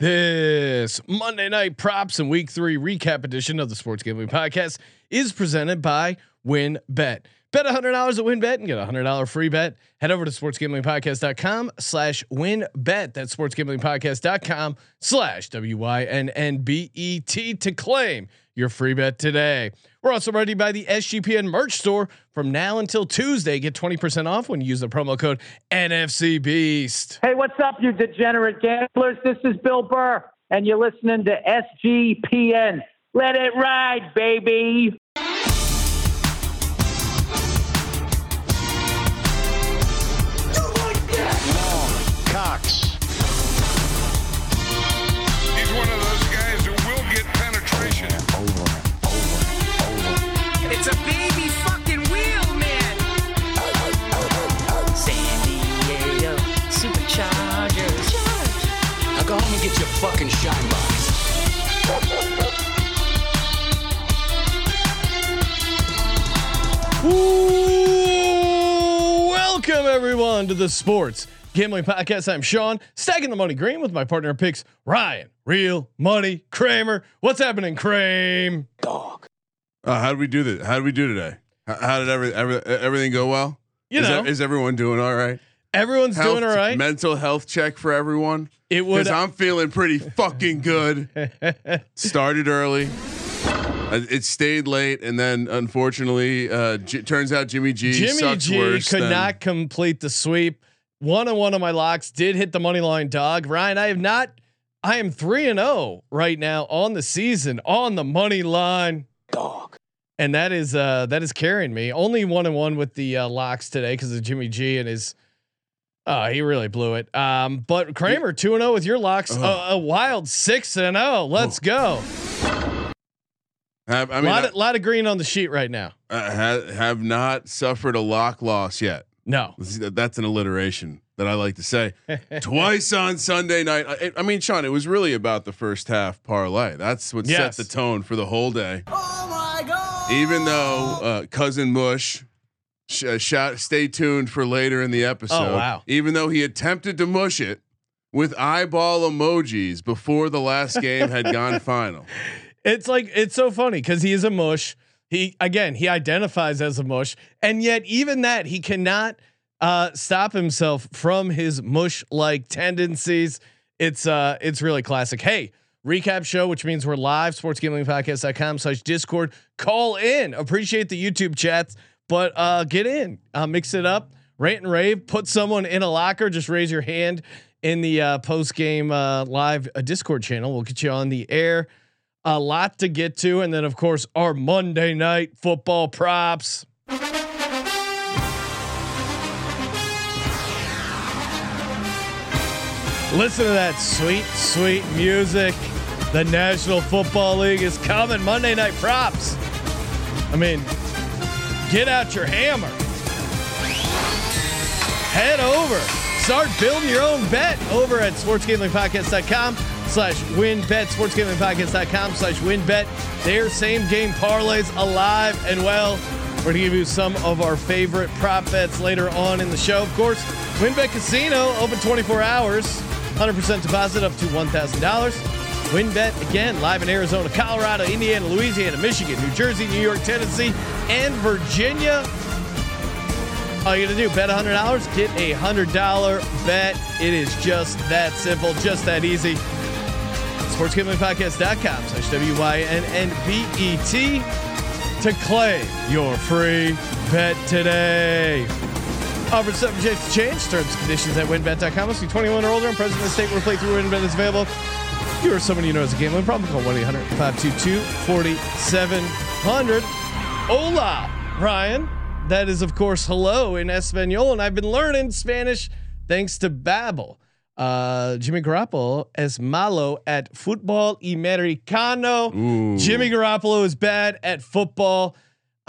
This Monday night props and week three recap edition of the Sports Gambling Podcast is presented by Win Bet Bet $100 at WynnBET and get a $100 free bet. Head over to sportsgamblingpodcast.com slash WynnBET. That's sportsgamblingpodcast.com slash W-Y-N-N-B-E-T to claim your free bet today. We're also ready by the SGPN merch store from now until Tuesday. Get 20% off when you use the promo code NFC Beast. Hey, what's up, you degenerate gamblers? This is Bill Burr, and you're listening to SGPN. Let it ride, baby. Fucking. Ooh, welcome everyone to the Sports Gambling Podcast. I'm Sean, stacking the money green with my partner picks, Ryan, Real Money Kramer. What's happening, Kramer? Dog. Uh, how did we do this? How did we do today? How, how did every, every everything go well? You is, know, e- is everyone doing all right? Everyone's Health- doing all right. Mental health check for everyone. It would. Because I'm feeling pretty fucking good. Started early. Uh, It stayed late, and then unfortunately, uh, J- turns out Jimmy G Jimmy sucks G worse could than- not complete the sweep. One on one of my locks did hit the money line dog. Ryan, I have not. I am three and zero right now on the season on the money line. Dog. and that is uh that is carrying me. Only one and one with the uh, locks today because of Jimmy G and his. Oh, he really blew it. Um, but Kramer two and zero with your locks. Uh-huh. A, a wild six and zero. Let's go. Have, I A mean, lot, I, of, lot of green on the sheet right now. I ha- have not suffered a lock loss yet. No, That's an alliteration that I like to say. Twice on Sunday night. I, I mean, Sean, it was really about the first half parlay. That's what Yes. set the tone for the whole day. Oh my god! Even though uh, cousin Mush, sh- uh, shout, stay tuned for later in the episode. Oh, wow. Even though he attempted to mush it with eyeball emojis before the last game had gone final. it's like it's so funny because he is a mush. He again he identifies as a mush, and yet even that he cannot uh, stop himself from his mush like tendencies. It's uh it's really classic. Hey, recap show, which means we're live, sportsgamblingpodcast.com slash discord. Call in. Appreciate the YouTube chats, but uh get in, uh mix it up, rant and rave, put someone in a locker, just raise your hand in the uh post game uh live uh, Discord channel. We'll get you on the air. A lot to get to, and then of course our Monday night football props. Listen to that sweet, sweet music. The National Football League is coming. Monday Night Props. I mean, get out your hammer. Head over. Start building your own bet over at sportsgamblingpodcast.com slash WynnBET. Sportsgamblingpodcast.com slash WynnBET. Their same game parlays alive and well. We're going to give you some of our favorite prop bets later on in the show. Of course, WynnBET Casino open 24 hours, 100% deposit up to $1,000. WynnBET again live in Arizona, Colorado, Indiana, Louisiana, Michigan, New Jersey, New York, Tennessee, and Virginia. All you gotta do, bet hundred dollars, get a hundred dollar bet. It is just that simple, just that easy. SportsGamblingPodcast.com slash W-Y-N-N-B-E-T to claim your free bet today. Offer subject to change. Terms and conditions at wynnbet.com. Must be 21 or older and present in the state where playthrough WynnBET is available. If you or someone you know has a gambling problem, call 1-800-522-4700. Hola, Ryan. That is, of course, hello in Espanol. And I've been learning Spanish thanks to Babbel. Uh, Jimmy Garoppolo es malo at football americano. Ooh. Jimmy Garoppolo is bad at football.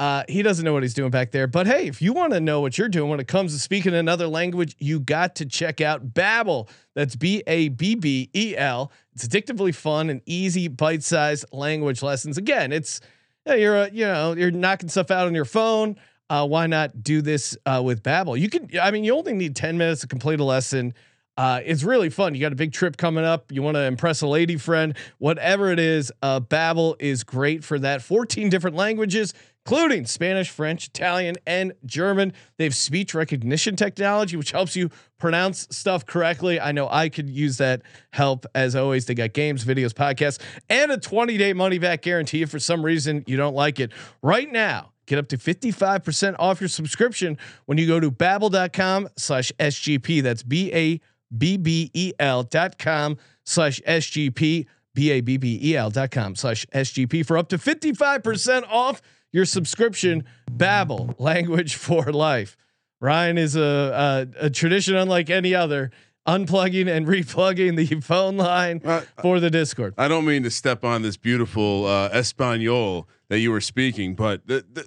Uh, he doesn't know what he's doing back there. But hey, if you want to know what you're doing when it comes to speaking another language, you got to check out Babbel. That's B A B B E L. It's addictively fun and easy, bite-sized language lessons. Again, it's you're a, you know you're knocking stuff out on your phone. Uh, why not do this uh, with Babbel? You can. I mean, you only need ten minutes to complete a lesson. Uh, it's really fun. You got a big trip coming up. You want to impress a lady friend, whatever it is. Uh, Babbel is great for that. 14 different languages, including Spanish, French, Italian, and German. They have speech recognition technology, which helps you pronounce stuff correctly. I know I could use that help as always. They got games, videos, podcasts, and a 20 day money back guarantee if for some reason you don't like it. Right now, get up to 55% off your subscription when you go to babbel.com slash SGP. That's B A B B E L dot com slash SGP. B A B B E L dot com slash SGP for up to 55% off your subscription. Babbel, language for life. Ryan is a, a, a tradition unlike any other, unplugging and replugging the phone line Uh, for the Discord. I don't mean to step on this beautiful uh, Espanol that you were speaking, but the, the,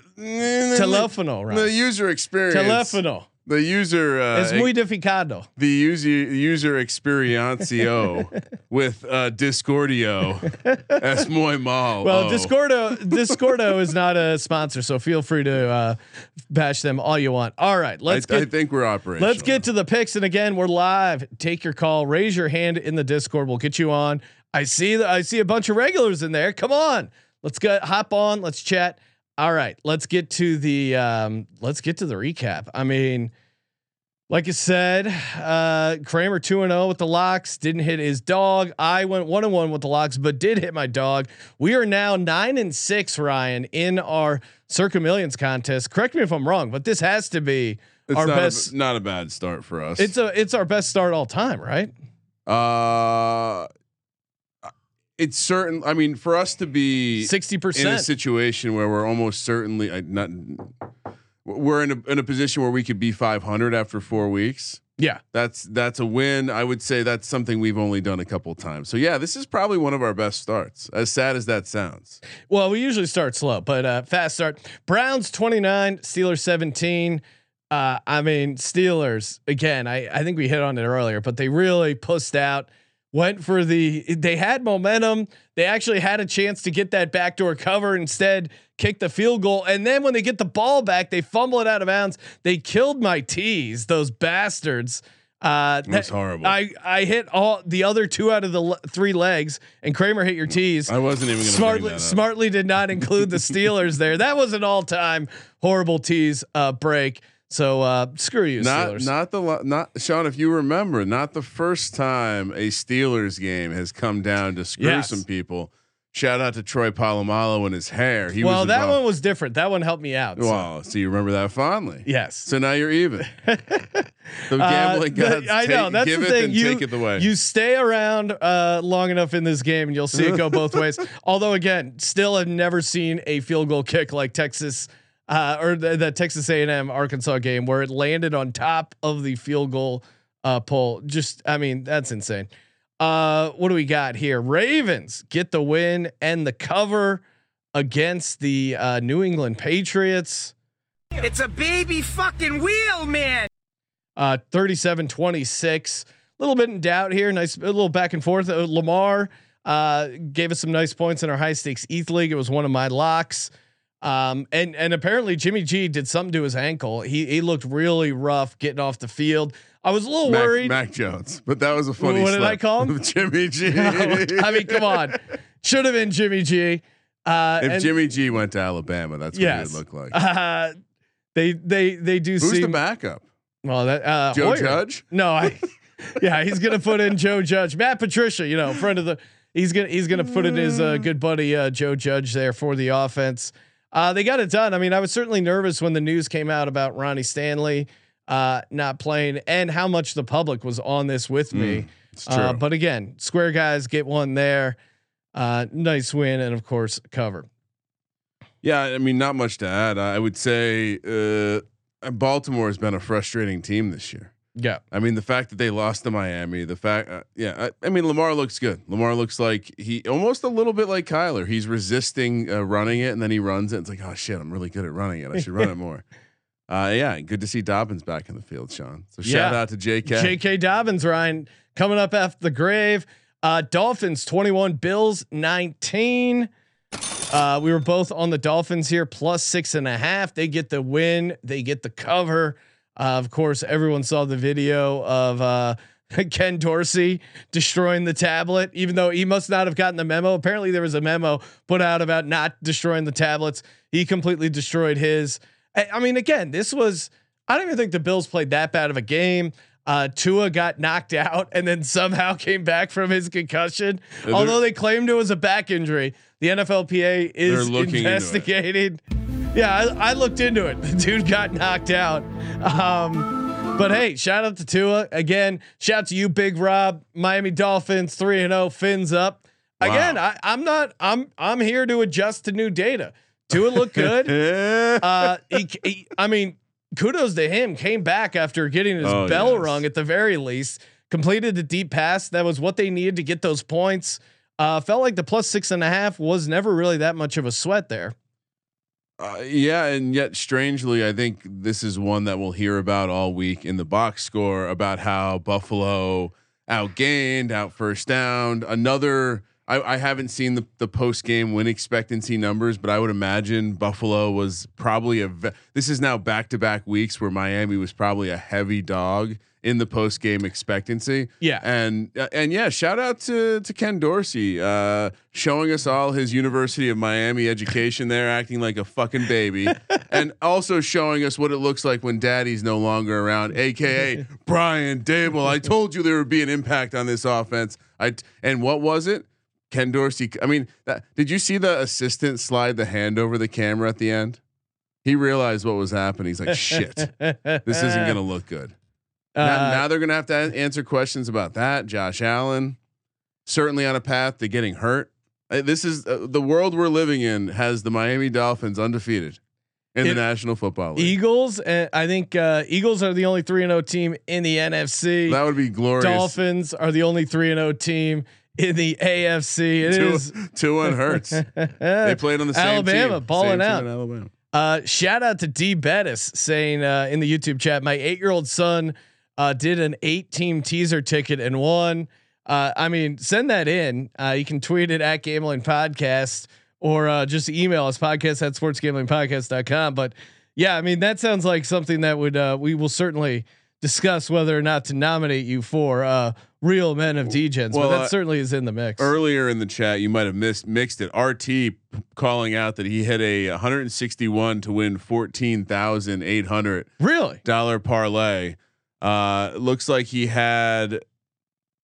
Telefono, the Ryan. user experience, Telefono. The user, uh, Es muy dificado. the user user experiencio with uh, Discordio es muy mal. Well, oh. Discordo Discordo is not a sponsor, so feel free to uh, bash them all you want. All right, let's I, get I think we're operating. let's get to the picks. And again, we're live. Take your call. Raise your hand in the Discord. We'll get you on. I see that I see a bunch of regulars in there. Come on, let's get hop on. Let's chat. All right, let's get to the um, let's get to the recap. I mean. Like I said, uh, Kramer two and zero with the locks. Didn't hit his dog. I went one and one with the locks, but did hit my dog. We are now nine and six, Ryan, in our Circa Millions contest. Correct me if I'm wrong, but this has to be It's our not best. A, not a bad start for us. it's a it's our best start all time, right? uh, it's certain. I mean, for us to be sixty percent in a situation where we're almost certainly uh, not, we're in a in a position where we could be 500 after four weeks. Yeah, That's that's a win. I would say that's something we've only done a couple times. So yeah, this is probably one of our best starts. As sad as that sounds. Well, we usually start slow, but uh, fast start. Browns 29, Steelers 17. Uh, I mean, Steelers again. I I think we hit on it earlier, but they really pushed out. Went for the. They had momentum. They actually had a chance to get that backdoor cover. Instead, kicked the field goal, and then when they get the ball back, they fumble it out of bounds. They killed my tees. Those bastards. Uh, That's that- horrible. I I hit all the other two out of the le- three legs, and Kramer hit your tees I wasn't even going to smartly bring that up. smartly did not include the Steelers there. That was an all time horrible tease uh, break. So uh, screw you, Not Steelers. not the not Sean. If you remember, not the first time a Steelers game has come down to screw Yes. some people. Shout out to Troy Polamalu and his hair. He well, that involved- one was different. That one helped me out. so- Wow, so you remember that fondly? Yes. So now you're even. the Uh, gambling the- gods I know take- that's give the it thing. You take it away. you stay around uh, long enough in this game, and you'll see it go both ways. Although, again, still have never seen a field goal kick like Texas uh, or the, the Texas A&M Arkansas game where it landed on top of the field goal uh, pole. Just, I mean, that's insane. Uh, what do we got here? Ravens get the win and the cover against the uh, New England Patriots. It's a baby fucking wheel, man. Uh, 37 26. A little bit in doubt here. Nice, a little back and forth. Uh, Lamar uh, gave us some nice points in our high stakes ETH league. It was one of my locks. Um, and and apparently Jimmy G did something to his ankle. He he looked really rough getting off the field. I was a little Mac, worried. Mac Jones, but that was a funny. What did I call him? Jimmy G. I mean, come on, should have been Jimmy G. Uh, If and, Jimmy G went to Alabama, that's yes, what it would look like. Uh, they they they do Who's the backup? well that uh, Joe Hoyer. Judge? No, I. yeah, he's gonna put in Joe Judge, Matt Patricia. You know, friend of the. He's gonna he's gonna put in his uh, good buddy uh, Joe Judge there for the offense. Uh, they got it done. I mean, I was certainly nervous when the news came out about Ronnie Stanley uh, not playing and how much the public was on this with me. It's true. Uh, but again, square guys get one there. Uh, nice win and of course cover. yeah, I mean, not much to add. I would say uh, Baltimore has been a frustrating team this year. Yeah. I mean, the fact that they lost to Miami, the fact, uh, yeah, I, I mean, Lamar looks good. Lamar looks like he almost a little bit like Kyler. He's resisting uh, running it, and then he runs it. It's like, oh shit, I'm really good at running it. I should run it more. Uh, yeah, good to see Dobbins back in the field, Sean. So shout Yeah. out to JK. J.K. Dobbins, Ryan, coming up after the grave. Uh, Dolphins 21, Bills 19. Uh, we were both on the Dolphins here, plus six and a half. They get the win, they get the cover. Uh, of course, everyone saw the video of uh, Ken Dorsey destroying the tablet, even though he must not have gotten the memo. Apparently, there was a memo put out about not destroying the tablets. He completely destroyed his. I, I mean, again, this was. I don't even think the Bills played that bad of a game. Uh, Tua got knocked out and then somehow came back from his concussion. they're- Although they claimed it was a back injury, the NFLPA is They're looking into it. investigating. Yeah, I, I looked into it. The dude got knocked out. Um, but hey, shout out to Tua again. Shout out to you, Big Rob. Miami Dolphins three and zero. Fins up again. I, I'm not. I'm I'm here to adjust to new data. Tua looked good. uh, he, he, I mean, kudos to him. Came back after getting his Oh, bell yes. rung at the very least. Completed the deep pass. That was what they needed to get those points. Uh, felt like the plus six and a half was never really that much of a sweat there. Uh, yeah, and yet strangely, I think this is one that we'll hear about all week in the box score about how Buffalo outgained, out first down. Another, I, I haven't seen the, the post game win expectancy numbers, but I would imagine Buffalo was probably a. Ve- this is now back to back weeks where Miami was probably a heavy dog in the post game expectancy. Yeah. and uh, and yeah, shout out to to Ken Dorsey, uh, showing us all his University of Miami education there, acting like a fucking baby, and also showing us what it looks like when Daddy's no longer around, aka Brian Daboll. I told you there would be an impact on this offense. I t- and what was it? Ken Dorsey. I mean, that, did you see the assistant slide the hand over the camera at the end? He realized what was happening. He's like, "Shit, this isn't gonna look good." Now, Uh, now they're gonna have to answer questions about that. Josh Allen, certainly on a path to getting hurt. Uh, This is uh, the world we're living in. Has the Miami Dolphins undefeated in It- the National Football League? Eagles, and I think uh, Eagles are the only three and zero team in the NFC. that would be glorious. Dolphins are the only three and zero team in the AFC. It Two, is two and hurts. they played on the same Alabama team. balling Same team out. in Alabama. Uh, shout out to D Bettis saying uh, in the YouTube chat, my eight year old son uh, did an eight team teaser ticket and won. Uh, I mean, send that in. Uh, you can tweet it at Gambling Podcast or uh, just email us podcast at sportsgamblingpodcast.com. But yeah, I mean, that sounds like something that would uh, we will certainly discuss whether or not to nominate you for uh, Real Men of Degens. Well, but that uh, certainly is in the mix. Earlier in the chat, you might have missed mixed it. RT calling out that he hit a 161 to win 14,800 really? dollar parlay. Uh, looks like he had.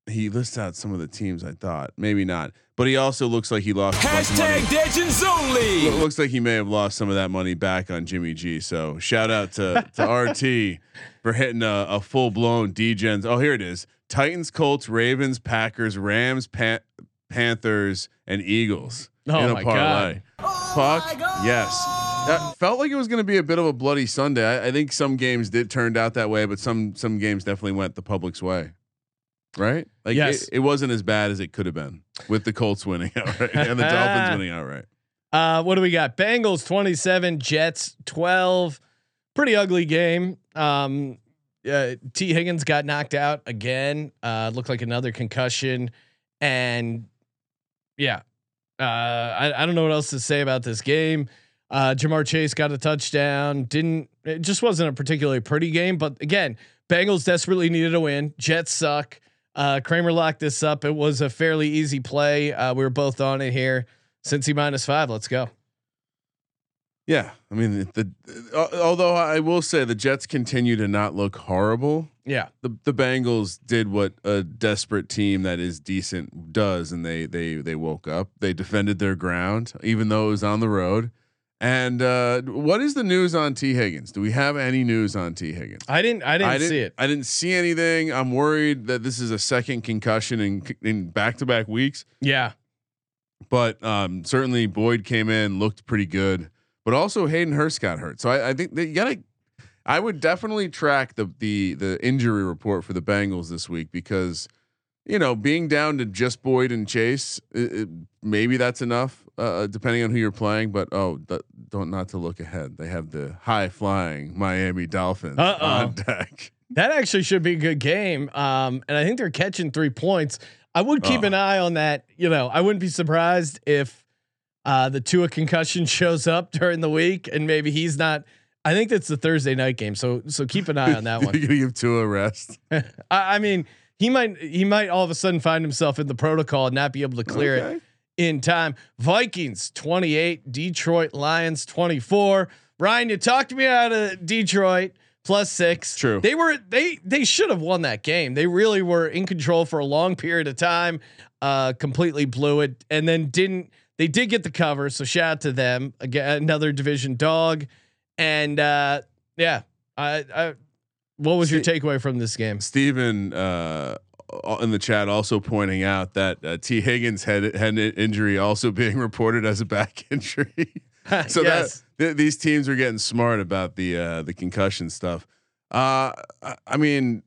He lists out some of the teams. I thought maybe not, but he also looks like he lost. a bunch of money. Hashtag Legends only. Lo- looks like he may have lost some of that money back on Jimmy G. So shout out to to RT for hitting a, a full blown Degens. Oh, here it is: Titans, Colts, Ravens, Packers, Rams, Pan- Panthers, and Eagles Oh in a my parlay. Fuck yes. That felt like it was going to be a bit of a bloody Sunday. I, I think some games did turned out that way, but some some games definitely went the public's way. Right? Like Yes. it, it wasn't as bad as it could have been with the Colts winning outright and the Dolphins winning outright. Uh, what do we got? Bengals 27, Jets 12. Pretty ugly game. Um, uh, T. Higgins got knocked out again. Uh, looked like another concussion. And yeah, uh, I, I don't know what else to say about this game. Uh, Ja'Marr Chase got a touchdown. Didn't it just wasn't a particularly pretty game, but again, Bengals desperately needed a win. Jets suck. Uh, Kramer locked this up. It was a fairly easy play. Uh, we were both on it here. Cincy minus five. Let's go. Yeah, I mean the, the uh, although I will say the Jets continue to not look horrible. Yeah. The the Bengals did what a desperate team that is decent does, and they they they woke up. They defended their ground, even though it was on the road. And uh, what is the news on T Higgins? Do we have any news on T Higgins? I didn't. I didn't, see it. I didn't see anything. I'm worried that this is a second concussion in in back to back weeks. Yeah. But um, certainly Boyd came in, looked pretty good. But also Hayden Hurst got hurt. So I, I think that you gotta. I would definitely track the the the injury report for the Bengals this week because you know being down to just Boyd and Chase, it, it- maybe that's enough. Uh, depending on who you're playing, but oh, th- don't not to look ahead. They have the high flying Miami Dolphins Uh-oh. on deck. That actually should be a good game. Um, and I think they're catching three points. I would keep Oh. an eye on that. You know, I wouldn't be surprised if uh, the Tua concussion shows up during the week and maybe he's not. I think that's the Thursday night game. So so keep an eye on that one. gonna give Tua a rest. I, I mean, he might he might all of a sudden find himself in the protocol and not be able to clear Okay. it in time. Vikings 28, Detroit Lions 24. Ryan, you talked me out of Detroit plus six. True. They were they they should have won that game. They really were in control for a long period of time. Uh, completely blew it, and then didn't. They did get the cover, so shout out to them. Again, another division dog, and uh, yeah. I, I what was your takeaway from this game? Steven uh, in the chat also pointing out that uh, T Higgins had had an injury also being reported as a back injury. so Yes. that th- these teams are getting smart about the uh, the concussion stuff. Uh, I, I mean,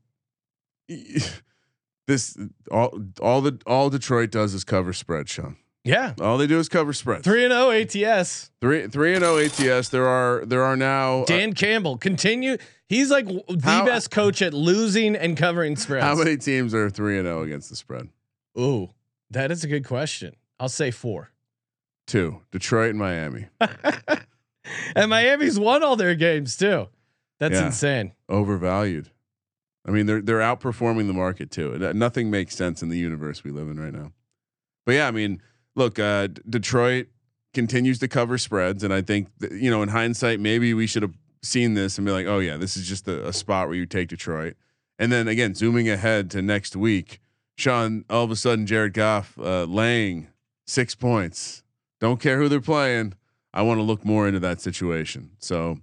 this all all the all Detroit does is cover spread, Sean. Yeah, All they do is cover spreads. three and zero ATS. three three and zero ATS. There are there are now uh, Dan Campbell continue. He's like the How- best coach at losing and covering spreads. how many teams are three and zero against the spread? Ooh, that is a good question. I'll say four. Two. Detroit and Miami. and Miami's won all their games too. That's Yeah. insane. overvalued. I mean, they're they're outperforming the market too. Nothing makes sense in the universe we live in right now. But yeah, I mean, look, uh, Detroit continues to cover spreads, and I think you know, in hindsight, maybe we should have seen this and be like, oh yeah, this is just a, a spot where you take Detroit. And then again, zooming ahead to next week, Sean, all of a sudden, Jared Goff uh, laying six points. Don't care who they're playing. I want to look more into that situation. So.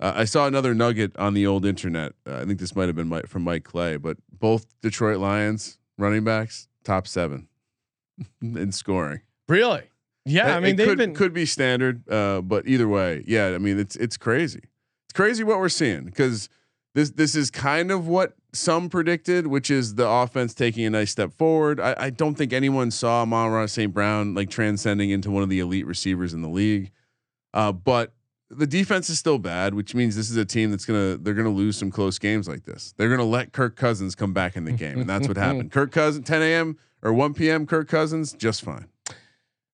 Uh, I saw another nugget on the old internet. Uh, I think this might have been Mike, from Mike Clay, but both Detroit Lions running backs top seven in scoring. Really? Yeah, I mean they've could, been could be standard, uh, but either way, yeah. I mean it's it's crazy. It's crazy what we're seeing because this this is kind of what some predicted, which is the offense taking a nice step forward. I, I don't think anyone saw Amon St. Brown like transcending into one of the elite receivers in the league, uh, but the defense is still bad, which means this is a team that's gonna they're gonna lose some close games like this. They're gonna let Kirk Cousins come back in the game, and that's what happened. Kirk Cousins, 10 a.m. or 1 p.m. Kirk Cousins, just fine.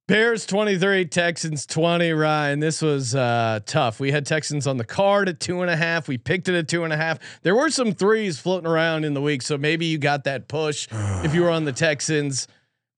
Bears 23, Texans 20. Ryan, this was uh, tough. We had Texans on the card at two and a half. We picked it at two and a half. There were some threes floating around in the week, so maybe you got that push if you were on the Texans.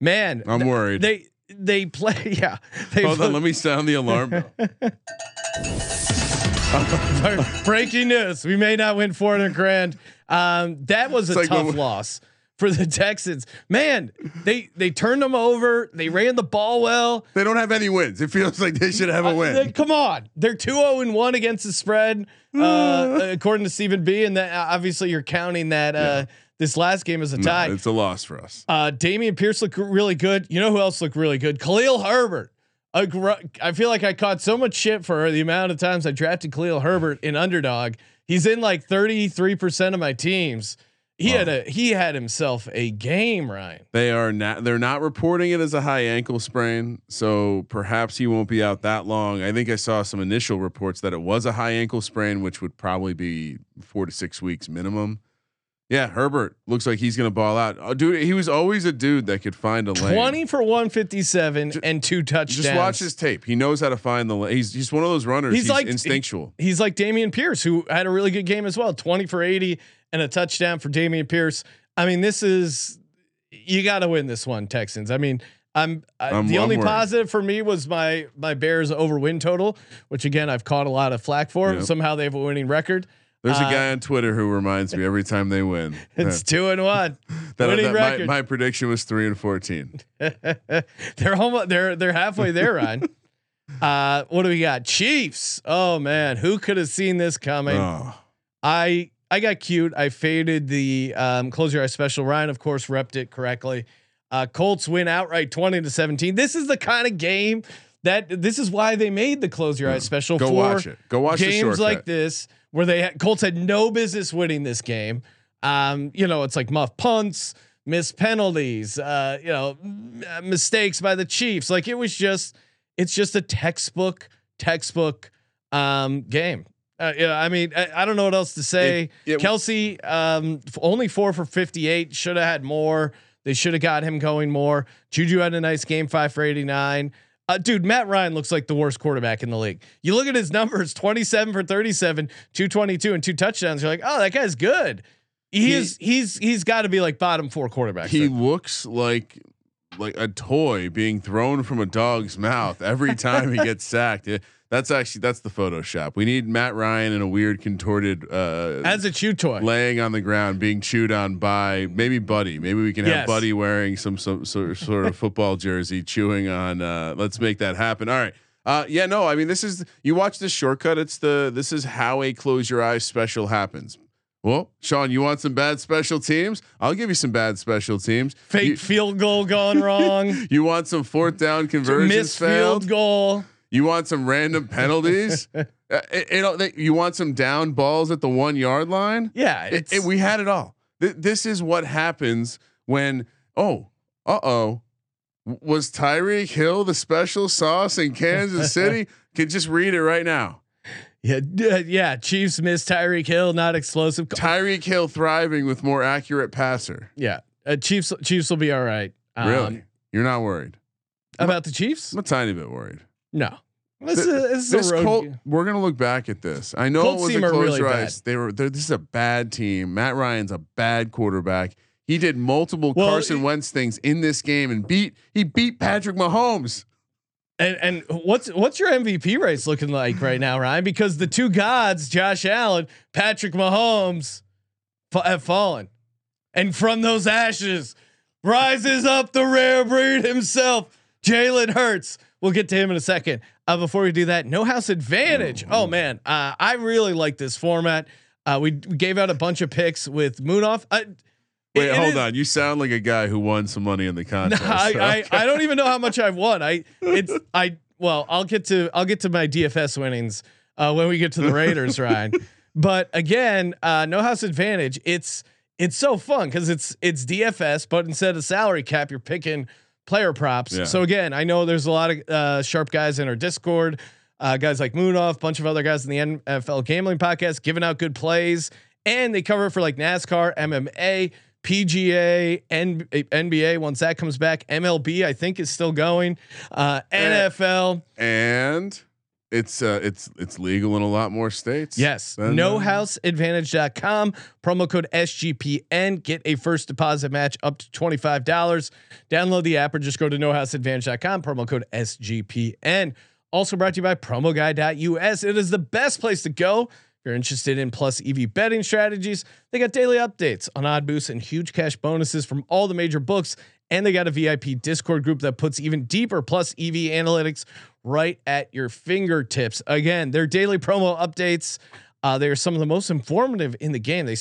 Man, I'm th- worried. They they play. Yeah, they Hold put- on, let me sound the alarm breaking news: We may not win 400 grand. Um, that was a like tough loss for the Texans. Man, they they turned them over. They ran the ball well. They don't have any wins. It feels like they should have a Uh, win. they- come on, they're two zero and one against the spread, uh, according to Stephen B. And that uh, obviously you're counting that uh, this last game as a No, tie. it's a loss for us. uh, Dameon Pierce looked really good. You know who else looked really good? Khalil Herbert. A gr- I feel like I caught so much shit for the amount of times I drafted Khalil Herbert in underdog. He's in like 33% of my teams. He had a he had himself a game, Ryan. They are not. They're not reporting it as a high ankle sprain, so perhaps he won't be out that long. I think I saw some initial reports that it was a high ankle sprain, which would probably be four to six weeks minimum. Yeah, Herbert looks like he's gonna ball out. Oh, dude, he was always a dude that could find a lane. 20 for 157 and two touchdowns. Just watch his tape. He knows how to find the lane. He's he's one of those runners. He's He's, like- instinctual. He's like Dameon Pierce, who had a really good game as well 20 for 80 and a touchdown for Dameon Pierce. I mean, this is, you got to win this one, Texans. I mean, I'm, I, I'm- the only worried. positive for me was my my Bears over win total, which again I've caught a lot of flack for. Yep. Somehow they have a winning record. There's a Uh, guy on Twitter who reminds me every time they win. It's that- two and one, that- winning that my, record. my prediction was three and fourteen. they're home. They're they're halfway there, Ryan. uh, what do we got? Chiefs. Oh man, who could have seen this coming? Oh. I I got cute. I faded the um, close your eyes special. Ryan, of course, repped it correctly. Uh, Colts win outright, twenty to seventeen. This is the kind of game that this is why they made the close your eyes special. Go for watch it. Go watch games like this where they had, Colts had no business winning this game. Um, you know, it's like muff punts, missed penalties, uh, you know, m- uh, mistakes by the Chiefs. Like it was just, it's just a textbook, textbook um, game. Uh, know, I mean, I, I don't know what else to say. It- it- Kelce, um, f- only four for 58. Should have had more. They should have got him going more. Juju had a nice game, five for 89. Uh, dude, Matt Ryan looks like the worst quarterback in the league. You look at his numbers 27 for 37, 222, and two touchdowns. You're like, oh, that guy's good. he, he's he's got to be like bottom four quarterback. He looks like like a toy being thrown from a dog's mouth every time he gets sacked. Yeah, that's actually that's the Photoshop. We need Matt Ryan in a weird contorted uh as a chew toy. laying on the ground being chewed on by maybe Buddy. Maybe we can have Yes. Buddy wearing some some sort sort of football jersey chewing on uh let's make that happen. All right. Uh yeah, no, I mean this is you watch this shortcut. It's the this is how a close your eyes special happens. Well, Sean, you want some bad special teams? I'll give you some bad special teams. Fake You, field goal gone wrong. you want some fourth down conversions Missed failed? field goal. You want some random penalties? uh, it, it, you want some down balls at the one yard line? Yeah, we had it all. Th- this is what happens when oh uh oh was Tyreek Hill the special sauce in Kansas City? Can just read it right now. yeah yeah. Chiefs miss Tyreek Hill, not explosive. Tyreek Hill thriving with more accurate passer. Yeah, uh, Chiefs Chiefs will be all right. Um, Really, you're not worried? about the Chiefs? I'm a tiny bit worried. No, this Th- is this is This a. Colt, game. we're gonna look back at this. I know Colts it was a close really race. They were. they're- This is a bad team. Matt Ryan's a bad quarterback. He did multiple Well, Carson it- Wentz things in this game and beat. He beat Patrick Mahomes. And and what's what's your MVP race looking like right now, Ryan? Because the two gods, Josh Allen, Patrick Mahomes, fa- have fallen, and from those ashes rises up the rare breed himself, Jalen Hurts. We'll get to him in a second. Uh, before we do that, no house advantage. Oh man, uh, I really like this format. Uh, we, we gave out a bunch of picks with Moonoff. Uh, Wait, it- it hold is- on. You sound like a guy who won some money in the no, contest. I, I, I don't even know how much I've won. I it's I well I'll get to I'll get to my DFS winnings uh, when we get to the Raiders, Ryan. But again, uh, no house advantage. It's it's so fun because it's it's DFS, but instead of salary cap, you're picking player props. Yeah. So again, I know there's a lot of uh, sharp guys in our Discord, uh, guys like Moonoff, bunch of other guys in the NFL gambling podcast giving out good plays, and they cover for like NASCAR, MMA. PGA, N- NBA. Once that comes back, MLB I think is still going. Uh, NFL, and it's uh, it's it's legal in a lot more states. yes. NoHouseAdvantage.com. Promo code SGPN. Get a first deposit match up to twenty five dollars. Download the app or just go to NoHouseAdvantage.com. Promo code SGPN. Also brought to you by PromoGuy.us. It is the best place to go. If you're interested in plus EV betting strategies, they got daily updates on odd boosts and huge cash bonuses from all the major books. And they got a VIP Discord group that puts even deeper plus EV analytics right at your fingertips. Again, their daily promo updates. Uh, they are some of the most informative in the game. They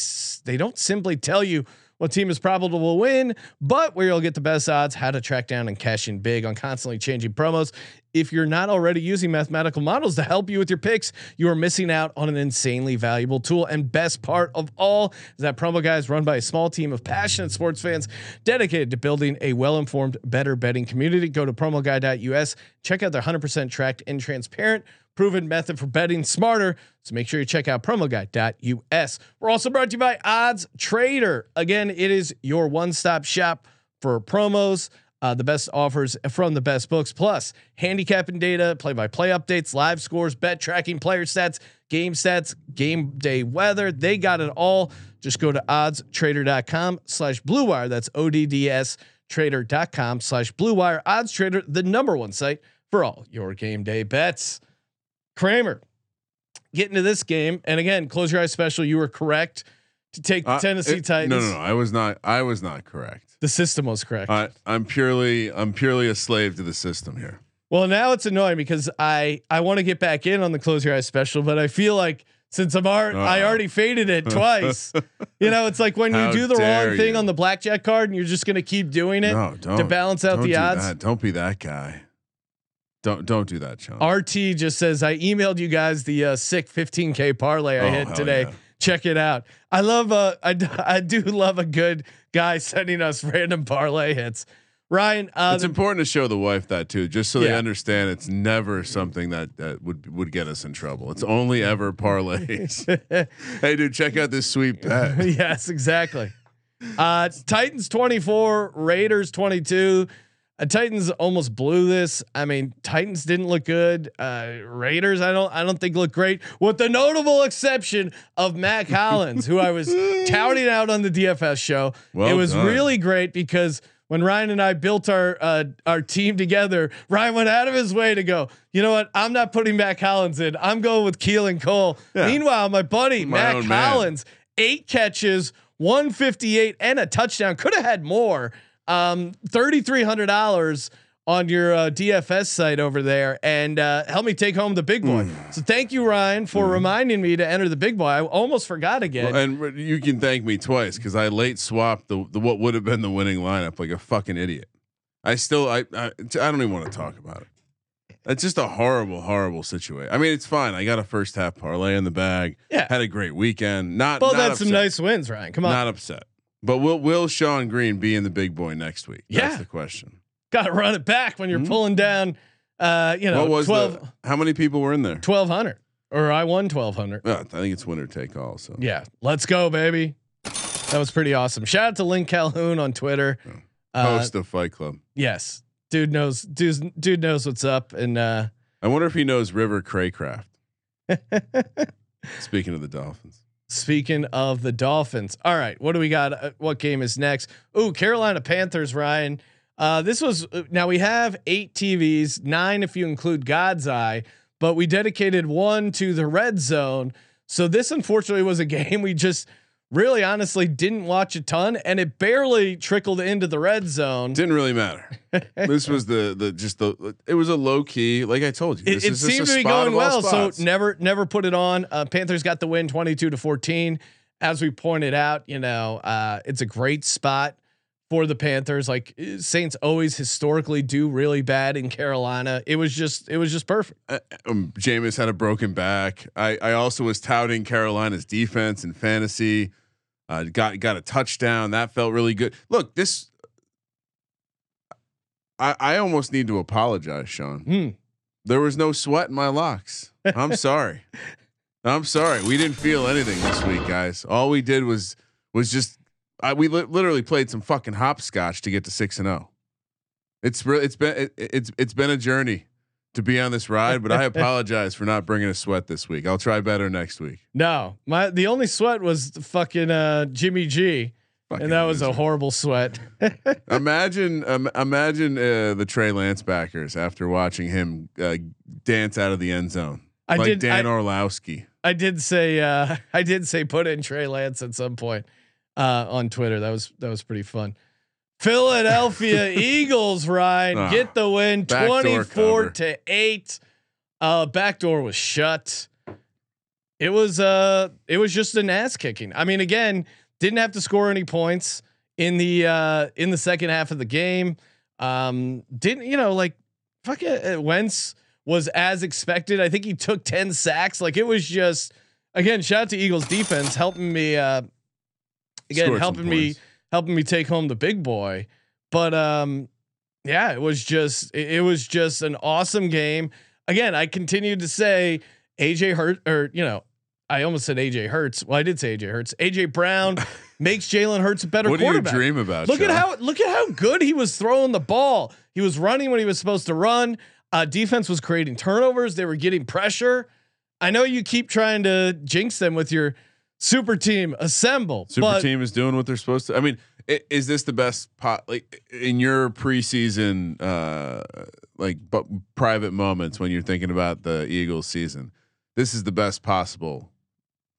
they don't simply tell you what team is probable to win, but where you'll get the best odds, how to track down and cash in big on constantly changing promos. If you're not already using mathematical models to help you with your picks, you are missing out on an insanely valuable tool. And best part of all is that Promo Guy is run by a small team of passionate sports fans dedicated to building a well-informed, better betting community. Go to promoguy.us, check out their 100% tracked and transparent proven method for betting smarter. So make sure you check out promoguy.us. We're also brought to you by Odds Trader. Again, it is your one-stop shop for promos. Uh, the best offers from the best books, plus handicapping data, play-by-play updates, live scores, bet tracking, player stats, game stats, game day weather. They got it all. Just go to oddstrader.com slash blue wire. That's O-D-D-S trader.com slash blue wire. Odds Trader, the number one site for all your game day bets. Kramer, get into this game. And again, close your eyes special. You were correct to take the Uh, Tennessee it- Titans. No, no, no. I was not. I was not correct. The system was correct. I, I'm purely. I'm purely a slave to the system here. well, now it's annoying because I I want to get back in on the close your eyes special, but I feel like since I'm already, I Uh-oh. already faded it twice. you know, it's like when you do the wrong thing you. on the blackjack card and you're just going to keep doing it No, to balance out the do odds. that. Don't be that guy. Don't don't do that, Sean. RT just says I emailed you guys the uh, sick 15k parlay I Oh, hit today. yeah. Check it out. I love uh I, I do love a good guy sending us random parlay hits. Ryan, uh, it's important to show the wife that too, just so they understand it's never something that that would would get us in trouble. It's only ever parlays. hey, dude, check out this sweet bet. yes, exactly. Uh, Titans 24, Raiders 22. Uh, Titans almost blew this. I mean, Titans didn't look good. Uh, Raiders, I don't, I don't think look great, with the notable exception of Mack Hollins, who I was touting out on the DFS show. Well it was done. really great because when Ryan and I built our uh, our team together, Ryan went out of his way to go. You know what? I'm not putting Mack Hollins in. I'm going with Keelan Cole. Yeah. Meanwhile, my buddy My Matt own man. Collins, eight catches, 158, and a touchdown. Could have had more. Um, thirty three hundred dollars on your uh, DFS site over there, and uh, help me take home the big boy. Hmm. So thank you, Ryan, for reminding me to enter the big boy. I almost forgot again. Well, and you can thank me twice because I late swapped the, the what would have been the winning lineup like a fucking idiot. I still I I, I don't even want to talk about it. That's just a horrible, horrible situation. I mean, it's fine. I got a first half parlay in the bag. Yeah. had a great weekend. Not well, not that's some nice wins, Ryan. Come on, Not upset. But will will Sean Green be in the big boy next week? Yeah. That's the question. got to run it back when you're pulling down. Uh, you know, what was 12, the, how many people were in there? 1200 or I won 1200. Well, I think it's winner take all. So Yeah, let's go, baby. That was pretty awesome. Shout out to Link Calhoun on Twitter. Uh, host of Fight Club. yes, dude knows dude, dude knows what's up. And uh, I wonder if he knows River Cracraft. Speaking of the Dolphins. Speaking of the Dolphins, all right, what do we got? Uh, what game is next? Ooh, Carolina Panthers. Ryan, uh, this was uh, now we have eight TVs, nine if you include God's Eye, but we dedicated one to the red zone. So this unfortunately was a game we just really honestly didn't watch a ton, and it barely trickled into the red zone. Didn't really matter. this was the the just the it was a low key. Like I told you, it, this it is seemed to be going well, so never never put it on. Uh, Panthers got the win, twenty two to fourteen. As we pointed out, you know, uh, it's a great spot for the Panthers. Like uh, Saints always historically do really bad in Carolina. It was just it was just perfect. Uh, um, Jameis had a broken back. I I also was touting Carolina's defense and fantasy. Uh, got got a touchdown that felt really good. Look, this. I I almost need to apologize, Sean. Hmm. There was no sweat in my locks. I'm sorry. I'm sorry. We didn't feel anything this week, guys. All we did was was just I, we li- literally played some fucking hopscotch to get to six and zero. It's really it's been it, it's it's been a journey to be on this ride, but I apologize for not bringing a sweat this week. I'll try better next week. No, my the only sweat was the fucking uh, Jimmy G, Fucking and that was a horrible sweat. Imagine, um, imagine uh, the Trey Lance backers after watching him uh, dance out of the end zone, I like did. Dan I, Orlovsky. I did say uh, I did say put in Trey Lance at some point uh, on Twitter. That was that was pretty fun. Philadelphia Eagles, Ryan, Ah, get the win, twenty four to eight. Uh, backdoor was shut. It was uh, it was just an ass kicking. I mean, again, didn't have to score any points in the uh, in the second half of the game. Um, didn't you know like fucking uh, Wentz was as expected. I think he took 10 sacks. Like it was just again, shout out to Eagles defense helping me uh again Scored helping me. Helping me take home the big boy. But um yeah, it was just it, it was just an awesome game. Again, I continued to say AJ Hurt or you know, I almost said AJ Hurts. Well, I did say AJ Hurts. AJ Brown makes Jalen Hurts a better quarterback. What do you dream about? Look at how look at how good he was throwing the ball. He was running when he was supposed to run. Uh, defense was creating turnovers. They were getting pressure. I know you keep trying to jinx them with your super team assemble, Super but team is doing what they're supposed to. I mean, is this the best pot like in your preseason uh like but private moments when you're thinking about the Eagles season? This is the best possible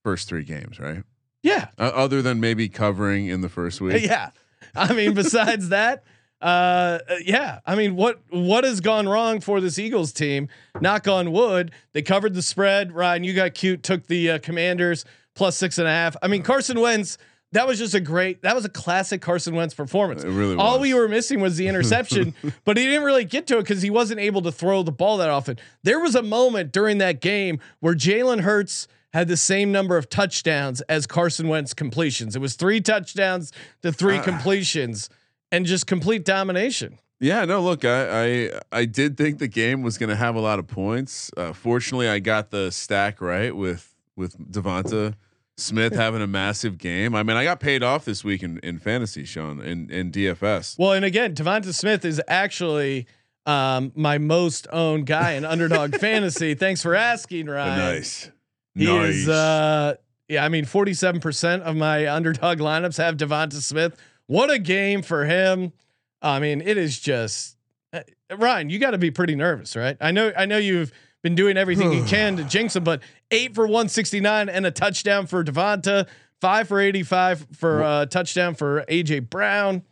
first 3 games, right? yeah, Uh, other than maybe covering in the first week. yeah. I mean, besides that, uh, yeah. I mean, what what has gone wrong for this Eagles team? Knock on wood. They covered the spread. Ryan, you got cute. Took the uh, Commanders plus six and a half. I mean, Carson Wentz. That was just a great. That was a classic Carson Wentz performance. It really All was. we were missing was the interception, but he didn't really get to it because he wasn't able to throw the ball that often. There was a moment during that game where Jalen Hurts had the same number of touchdowns as Carson Wentz completions. It was three touchdowns to three Ah. completions, and just complete domination. Yeah, no, look, I I, I did think the game was going to have a lot of points. Uh, fortunately, I got the stack right with with Devonta Smith having a massive game. I mean, I got paid off this week in, in fantasy, Sean, in, in DFS. Well, and again, Devonta Smith is actually um, my most owned guy in Underdog Fantasy. Thanks for asking, Ryan. nice. He nice. is, uh, yeah, I mean, 47% of my underdog lineups have Devonta Smith. What a game for him. I mean, it is just, uh, Ryan, you got to be pretty nervous, right? I know, I know you've been doing everything he can to jinx him, but eight for 169 and a touchdown for Devonta, five for 85 for a uh, touchdown for AJ Brown.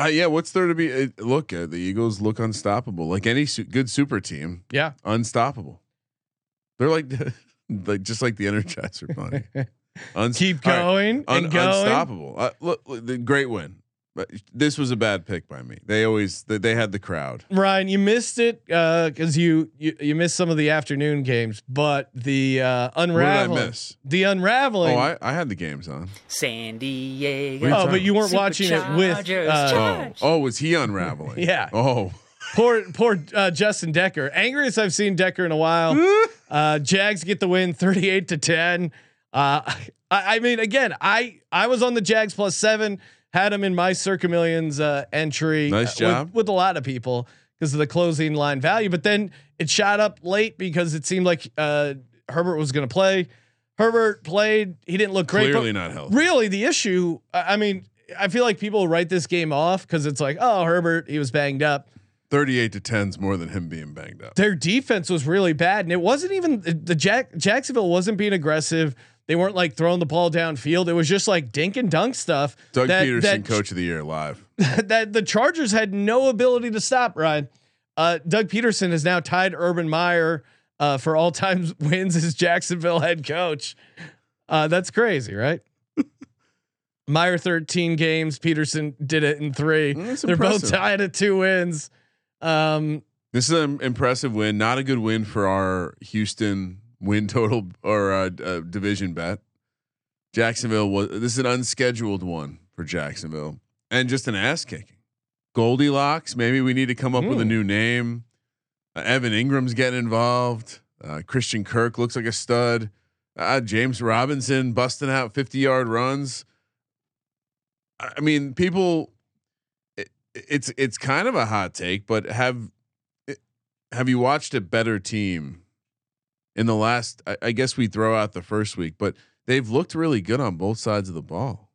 Uh, yeah, what's there to be? Uh, look, uh, the Eagles look unstoppable. Like any su- good super team, Yeah. unstoppable. They're like, like just like the Energizer Bunny. Uns- Keep all right, going un- and going. unstoppable. Uh, look, look, the great win, but this was a bad pick by me. They always they, they had the crowd. Ryan, you missed it because you, you you missed some of the afternoon games, but the uh, What did I unraveling, miss? the unraveling. Oh, I, I had the games on. San Diego. oh, but you weren't watching it with Superchargers. uh, Oh, oh, was he unraveling? Yeah. Oh, poor poor uh, Justin Decker. Angriest I've seen Decker in a while. uh, Jags get the win, thirty-eight to ten. Uh, I, I mean, again, I I was on the Jags plus seven, had him in my Circa Millions uh, entry. Nice uh, with- with, a lot of people because of the closing line value. But then it shot up late because it seemed like uh, Herbert was going to play. Herbert played. He didn't look great. clearly not healthy. really the issue i I mean i feel like people write this game off because it's like oh herbert he was banged up Thirty-eight to tens more than him being banged up. their defense was really bad and it wasn't even the Jack, jacksonville wasn't being aggressive they weren't like throwing the ball downfield it was just like dink and dunk stuff Doug that, Pederson, that, coach of the year, live. that the chargers had no ability to stop ryan uh, doug pederson is now tied urban meyer uh, for all time wins as jacksonville head coach uh, that's crazy right Meyer 13 games. Pederson did it in three. That's They're both tied at two wins. Um, This is an impressive win. Not a good win for our Houston win total or uh, uh, division bet. Jacksonville was this is an unscheduled one for Jacksonville and just an ass kicking. Goldilocks. Maybe we need to come up with a Hmm. new name. Uh, Evan Engram's getting involved. Uh, Christian Kirk looks like a stud. Uh, James Robinson busting out fifty yard runs. I I mean, people. It, it's it's kind of a hot take, but have have you watched a better team in the last? I, I guess we throw out the first week, but they've looked really good on both sides of the ball.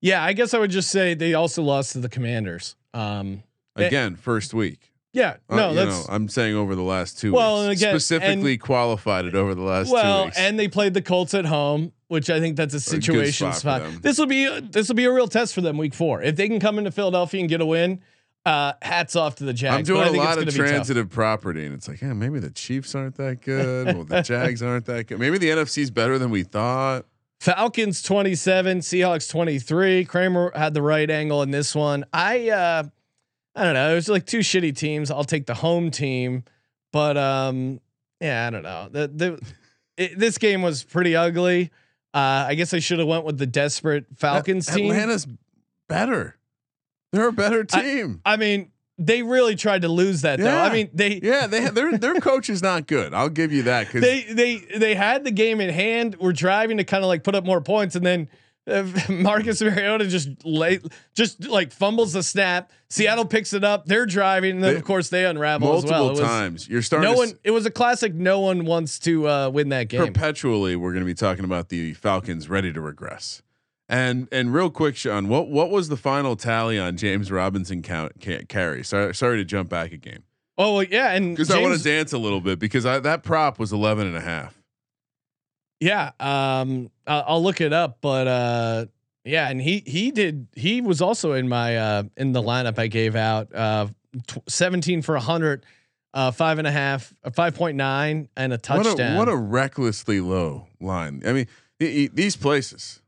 yeah, I guess I would just say they also lost to the Commanders. Um, Again, first week. yeah, Uh, no, that's know, I'm saying over the last two. Well, weeks. and again- specifically qualified it over the last two well, weeks. and they played the Colts at home, which I think that's a situation spot spot. This will be this will be a real test for them week four. If they can come into Philadelphia and get a win, uh, hats off to the Jags. I'm doing a lot it's of gonna be tough. transitive property, and it's like, yeah, maybe the Chiefs aren't that good. well, the Jags aren't that good. Maybe the NFC's better than we thought. Falcons 27, Seahawks 23. Kramer had the right angle in this one. I uh I don't know. It was like two shitty teams. I'll take the home team, but um yeah, I don't know. The the it, this game was pretty ugly. Uh I guess I should have went with the desperate Falcons A- team. Atlanta's better. They're a better team. I mean, they really tried to lose that though. Yeah. I mean, they yeah, they their their coach is not good. I'll give you that because they they they had the game in hand. Were driving to kind of like put up more points, and then uh, Marcus Mariota just late, just like fumbles the snap. Seattle picks it up. They're driving, and then They- of course they unravel multiple as well. It was- times you're starting. No one. It was a classic. No one wants to uh, win that game. perpetually we're going to be talking about the Falcons ready to regress. And and real quick, Sean, what what was the final tally on James Robinson count ca- carry? Sorry, sorry to jump back a game oh well, yeah, and because I want to dance a little bit because I, that prop was 11 and a half. Yeah, um, I'll, I'll look it up, but uh, yeah, and he he did. He was also in my uh, in the lineup I gave out. Uh, tw- seventeen for hundred, uh, five and a half, uh, five point nine, and a touchdown. What a what a recklessly low line. I mean, i- i- these places.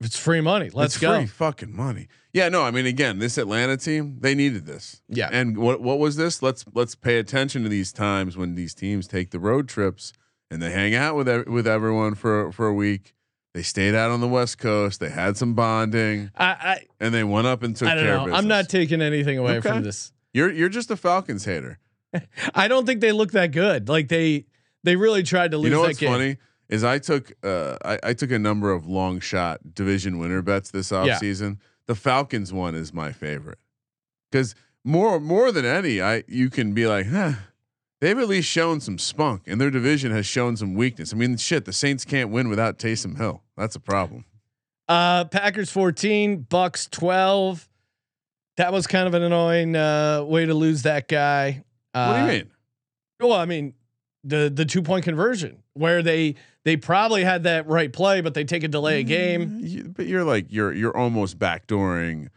It's free money. Let's it's go. Free fucking money. Yeah, no, I mean, again, this Atlanta team, they needed this. Yeah. And what what was this? Let's let's pay attention to these times when these teams take the road trips and they hang out with with everyone for for a week. They stayed out on the West Coast. They had some bonding, I and they went up and took I, I don't care know. of business. I'm not taking anything away Okay. from this. You're you're just a Falcons hater. I don't think they look that good. Like they they really tried to lose You know that what's game. funny is I took uh I, I took a number of long shot division winner bets this offseason. The Falcons one is my favorite because more more than any, I you can be like, huh, they've at least shown some spunk, and their division has shown some weakness. I mean, shit, the Saints can't win without Taysom Hill. That's a problem. Uh, Packers 14, Bucs 12. That was kind of an annoying uh, way to lose that guy. Uh, what do you mean? Well, I mean, the the two point conversion where they they probably had that right play, but they take a delay a game. You, but you're like you're you're almost backdooring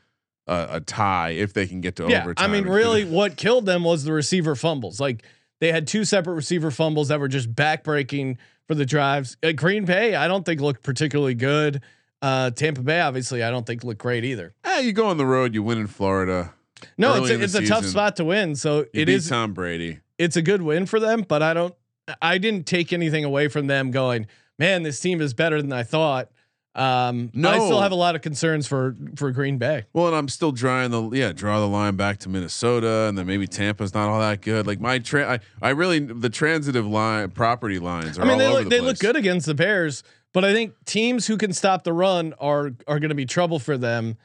a, a tie if they can get to overtime. Yeah, I mean, really, what killed them was the receiver fumbles. Like they had two separate receiver fumbles that were just backbreaking for the drives. Uh, Green Bay, I don't think looked particularly good. Uh, Tampa Bay, obviously, I don't think looked great either. Ah, you go on the road, you win in Florida. No, it's a, it's a tough spot to win. So You it is. Tom Brady. It's a good win for them, but I don't. I didn't take anything away from them. Going, man, this team is better than I thought. Um, I still have a lot of concerns for for Green Bay. Well, and I'm still drawing the yeah draw the line back to Minnesota, and then maybe Tampa's not all that good. Like my tra- I, I really the transitive line property lines are I mean, all they over look the they place. look good against the Bears, but I think teams who can stop the run are are going to be trouble for them.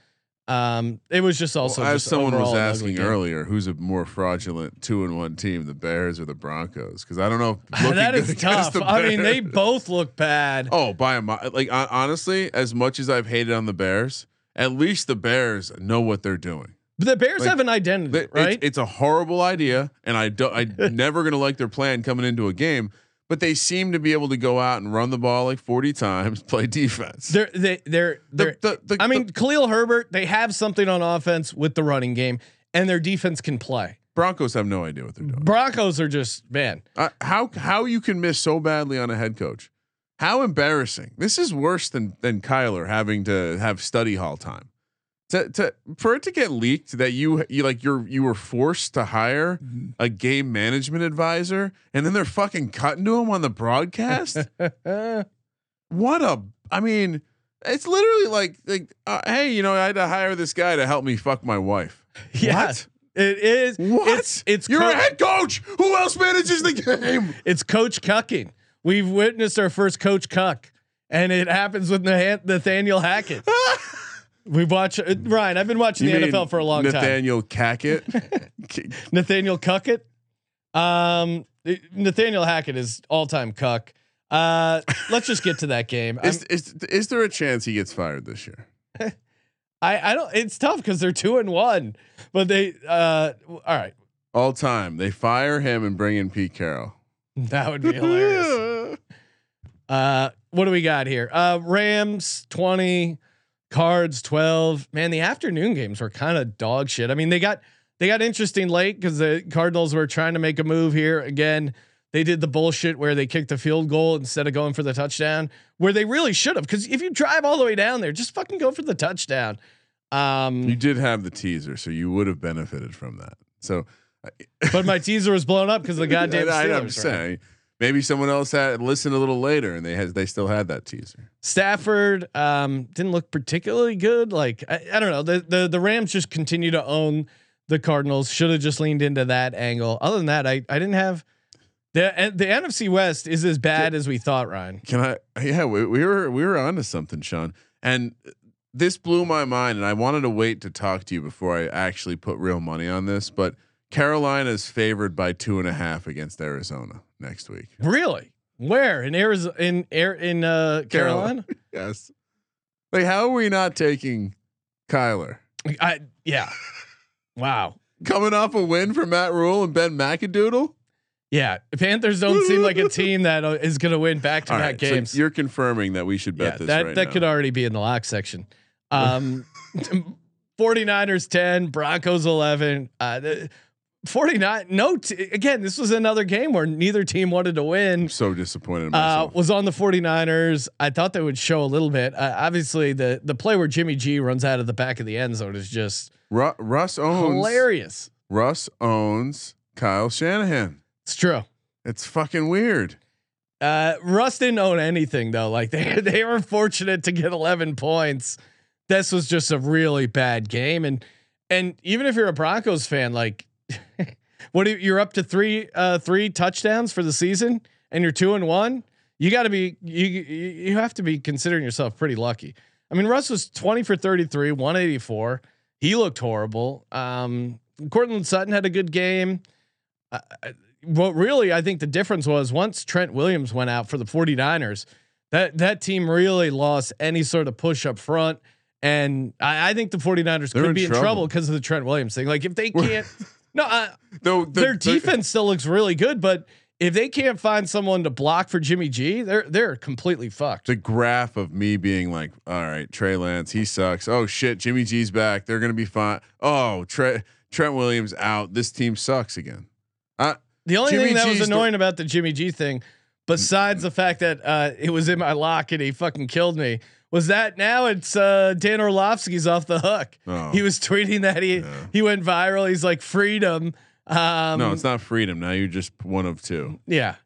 Um, it was just also Well, as just someone was overall an ugly asking earlier, who's a more fraudulent two and one team, the Bears or the Broncos? Because I don't know. that is tough. I mean, they both look bad. Oh, by a mi- like hon- honestly, as much as I've hated on the Bears, at least the Bears know what they're doing. But the Bears like, have an identity, They- right? It's, it's a horrible idea, and I don't. I'm never gonna like their plan coming into a game. But they seem to be able to go out and run the ball like forty times, play defense. they're they they're they're. the, the, I mean, the Khalil Herbert. They have something on offense with the running game, and their defense can play. Broncos have no idea what they're doing. Broncos are just man. Uh, how how you can miss so badly on a head coach? How embarrassing! This is worse than than Kyler having to have study hall time. To, to for it to get leaked that you you like you're you were forced to hire a game management advisor and then they're fucking cutting to him on the broadcast. what a I mean, it's literally like like uh, hey, you know, I had to hire this guy to help me fuck my wife. Yeah, it is. What? It's it's you're co- a head coach. Who else manages the game? It's coach cucking. We've witnessed our first coach cuck, and it happens with Nathaniel Hackett. We've watched uh, Ryan. I've been watching You the NFL for a long time. Nathaniel Cackett. Nathaniel Cuckett. Um, Nathaniel Hackett is all time cuck. Uh, let's just get to that game. Is, is is there a chance he gets fired this year? I I don't. It's tough because they're two and one, but they. Uh, all right, All time, they fire him and bring in Pete Carroll. that would be hilarious. Uh, what do we got here? Uh, Rams twenty, Cards twelve. Man, the afternoon games were kind of dog shit. I mean, they got they got interesting late because the Cardinals were trying to make a move here again. They did the bullshit where they kicked the field goal instead of going for the touchdown, where they really should have. Because if you drive all the way down there, just fucking go for the touchdown. Um, You did have the teaser, so you would have benefited from that. So, but my teaser was blown up because the goddamn I, Steelers. am right? saying maybe someone else had listened a little later and they had they still had that teaser. Stafford um, didn't look particularly good. Like I, I don't know, the the the Rams just continue to own the Cardinals. Should have just leaned into that angle. Other than that, I I didn't have the the NFC West is as bad as we thought. Ryan, Can I? Yeah, we, we were we were onto something, Sean, and this blew my mind. And I wanted to wait to talk to you before I actually put real money on this, but Carolina is favored by two and a half against Arizona next week. really? Where in Arizona? In air in uh, Carolina? Yes. Like, how are we not taking Kyler? I yeah. Wow. Coming off a win for Matt Rhule and Ben McAdoodle? Yeah, Panthers don't seem like a team that uh, going to win back to back right, so games. you're confirming that we should bet yeah, this that right that now. could already be in the lock section. Um, 49ers 10, Broncos 11. Uh, the 49 no t- again, this was another game where neither team wanted to win. I'm so disappointed in Uh, was on the 49ers. I thought they would show a little bit. Uh, obviously the the play where Jimmy G runs out of the back of the end zone is just Ru- Russ owns hilarious. Russ owns Kyle Shanahan. It's true. It's fucking weird. Uh, Russ didn't own anything though. Like they they were fortunate to get 11 points. This was just a really bad game, and and even if you're a Broncos fan, like what do you, you're up to three uh three touchdowns for the season, and you're two and one. you got to be you you have to be considering yourself pretty lucky. I mean, Russ was 20 for 33, 184. He looked horrible. Um, Courtland Sutton had a good game. Uh, what really I think the difference was once Trent Williams went out for the 49ers, that that team really lost any sort of push up front. And I, I think the 49ers They're could be in trouble because of the Trent Williams thing. Like if they can't, no, uh, the- their the- defense still looks really good, but if they can't find someone to block for Jimmy G, they're they're completely fucked. the graph of me being like, all right, Trey Lance, he sucks. Oh shit, Jimmy G's back. They're gonna be fine. Oh, Trent Trent Williams out. This team sucks again. Uh, The only Jimmy thing that was G's the- annoying about the Jimmy G thing, besides the fact that uh, it was in my lock and he fucking killed me, was that now it's uh, Dan Orlovsky's off the hook. Oh. He was tweeting that he he went viral. He's like freedom. Um, no, it's not freedom. Now you're just one of two. Yeah,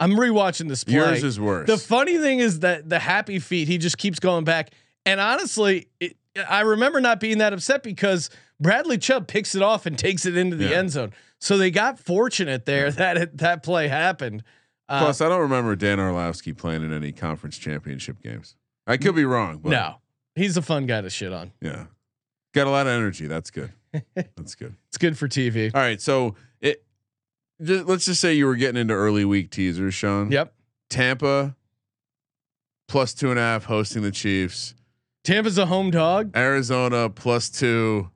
I'm rewatching this play. Yours is worse. The funny thing is that the happy feet, he just keeps going back. And honestly, it, I remember not being that upset because Bradley Chubb picks it off and takes it into the Yeah. end zone. So they got fortunate there that it, that play happened. Uh, Plus, I don't remember Dan Orlovsky playing in any conference championship games. I could be wrong, but no, he's a fun guy to shit on. yeah, got a lot of energy. That's good. That's good. It's good for TV. All right, so it. Just, let's just say you were getting into early week teasers, Sean. Yep. Tampa plus two and a half hosting the Chiefs. Tampa's a home dog. Arizona plus two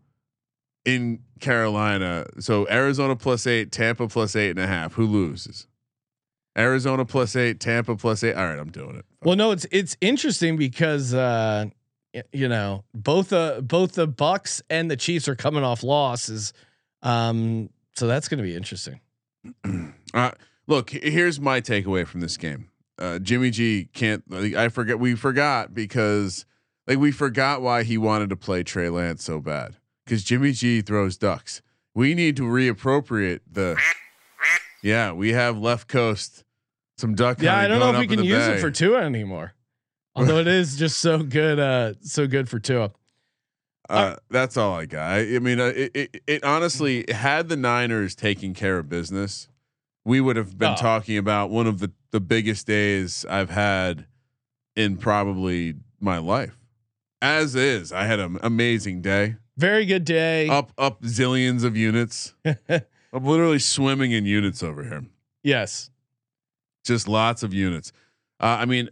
in Carolina. So Arizona plus eight, Tampa plus eight and a half. Who loses? Arizona plus eight, Tampa plus eight. All right, I'm doing it. Well, no, it's it's interesting because uh, you know both uh both the Bucs and the Chiefs are coming off losses, um, so that's going to be interesting. Uh, look, here's my takeaway from this game. Uh, Jimmy G can't. I forget. We forgot because like we forgot why he wanted to play Trey Lance so bad because Jimmy G throws ducks. We need to reappropriate the. Yeah, we have left coast some duck. Yeah, I don't know if we can use it for Tua anymore. Although it is just so good, uh, so good for Tua. Uh, that's all I got. I, I mean, uh, it, it, it honestly had the Niners taking care of business, we would have been Oh. talking about one of the the biggest days I've had in probably my life. As is, I had an amazing day. Very good day. Up up zillions of units. I'm literally swimming in units over here. yes. Just lots of units. Uh, I mean,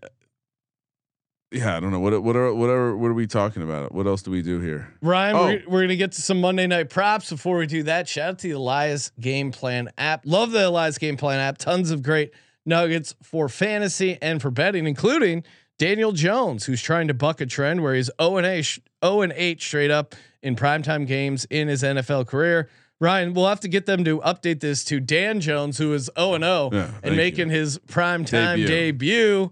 yeah, I don't know what what are whatever what are we talking about? What else do we do here? Ryan, Oh. we're, we're gonna get to some Monday night props. Before we do that, shout out to the Elias Game Plan app. Love the Elias Game Plan app. Tons of great nuggets for fantasy and for betting, including Daniel Jones, who's trying to buck a trend where he's 0 and 8, 0 and 8 straight up in primetime games in his NFL career. Ryan, we'll have to get them to update this to Dan Jones, who is 0 and 0 and making his primetime Debut. debut.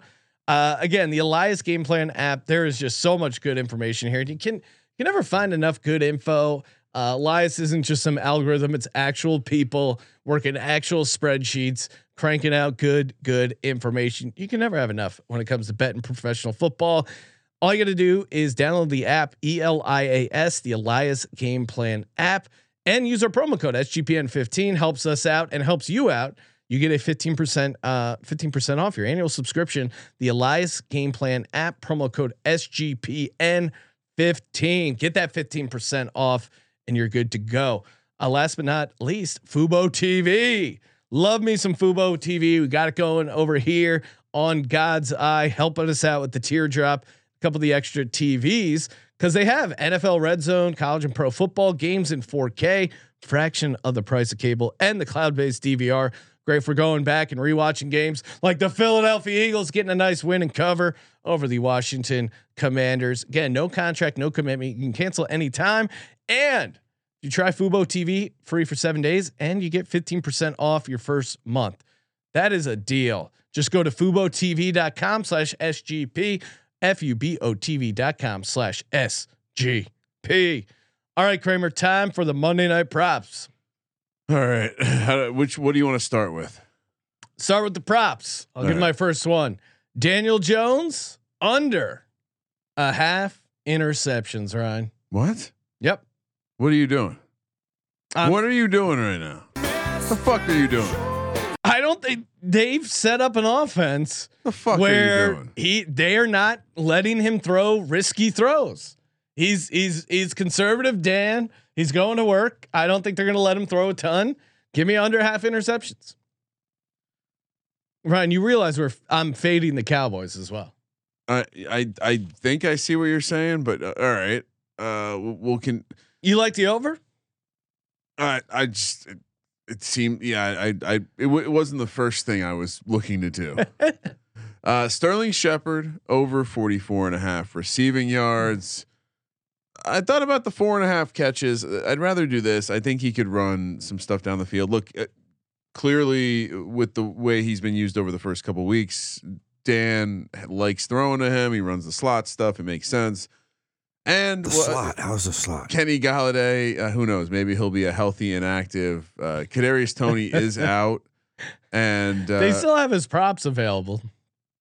Uh, again, the Elias Game Plan app. There is just so much good information here. You can you can never find enough good info. Uh, Elias isn't just some algorithm; it's actual people working actual spreadsheets, cranking out good good information. You can never have enough when it comes to betting professional football. All you got to do is download the app E L I A S, the Elias Game Plan app, and use our promo code SGPN15. Helps us out and helps you out. You get a 15% uh 15% off your annual subscription. The Elias Game Plan app promo code SGPN15. Get that 15% off and you're good to go. Uh, last but not least, Fubo TV. Love me some Fubo TV. We got it going over here on God's Eye, helping us out with the teardrop, a couple of the extra TVs because they have NFL Red Zone, college and pro football games in 4K, fraction of the price of cable, and the cloud-based DVR. Great for going back and rewatching games like the Philadelphia Eagles getting a nice win and cover over the Washington Commanders. Again, no contract, no commitment. You can cancel anytime. And you try Fubo TV free for seven days and you get 15% off your first month. That is a deal. Just go to FuboTV.com slash SGP, F-U-B-O-TV.com slash SGP. All right, Kramer, time for the Monday night props. All right, How which what do you want to start with? Start with the props. I'll All give right. my first one. Daniel Jones under a half interceptions, Ryan. What? Yep. What are you doing? Um, what are you doing right now? the fuck are you doing? I don't think they've set up an offense The fuck where he they are not letting him throw risky throws. He's he's he's conservative, Dan. He's going to work. I don't think they're going to let him throw a ton. Give me under half interceptions. Ryan, you realize we're I'm fading the Cowboys as well. I I I think I see what you're saying, but uh, all right. Uh, we'll, we'll can. You like the over? I I just it, seemed yeah I I it, w- it wasn't the first thing I was looking to do. uh, Sterling Shepard over 44 and a half receiving yards. I thought about the four and a half catches. Uh, I'd rather do this. I think he could run some stuff down the field. Look, uh, clearly with the way he's been used over the first couple weeks, Dan likes throwing to him. He runs the slot stuff. It makes sense. And The well, slot. How's the slot? Kenny Golladay, uh, who knows? Maybe he'll be a healthy and active. Uh, Kadarius Toney is out, and uh, they still have his props available.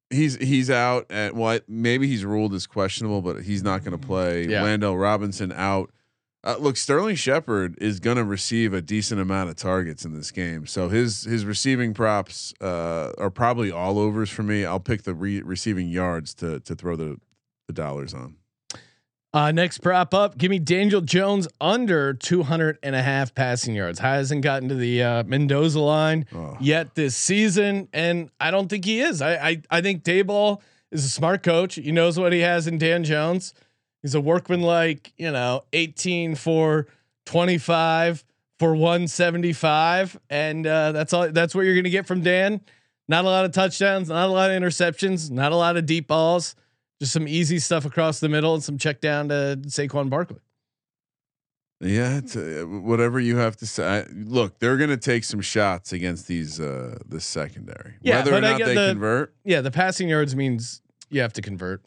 he's he's out. At well, maybe he's ruled as questionable, but he's not going to play. Yeah. Wan'Dale Robinson out. Uh, look, Sterling Shepard is going to receive a decent amount of targets in this game, so his his receiving props uh, are probably all overs for me. I'll pick the re- receiving yards to to throw the the dollars on. Uh, next prop up, give me Daniel Jones under 200 and a half passing yards. He hasn't gotten to the uh, Mendoza line Oh. yet this season, and I don't think he is. I I, I think Daboll is a smart coach. He knows what he has in Dan Jones. He's a workman like you know 18 for 25 for 175, and uh, that's all. That's what you're going to get from Dan. Not a lot of touchdowns, not a lot of interceptions, not a lot of deep balls. Just some easy stuff across the middle and some check down to Saquon Barkley. Yeah, it's, uh, whatever you have to say. I- Look, they're going to take some shots against these uh this secondary. Yeah, Whether or not they the- convert. Yeah, the passing yards means you have to convert.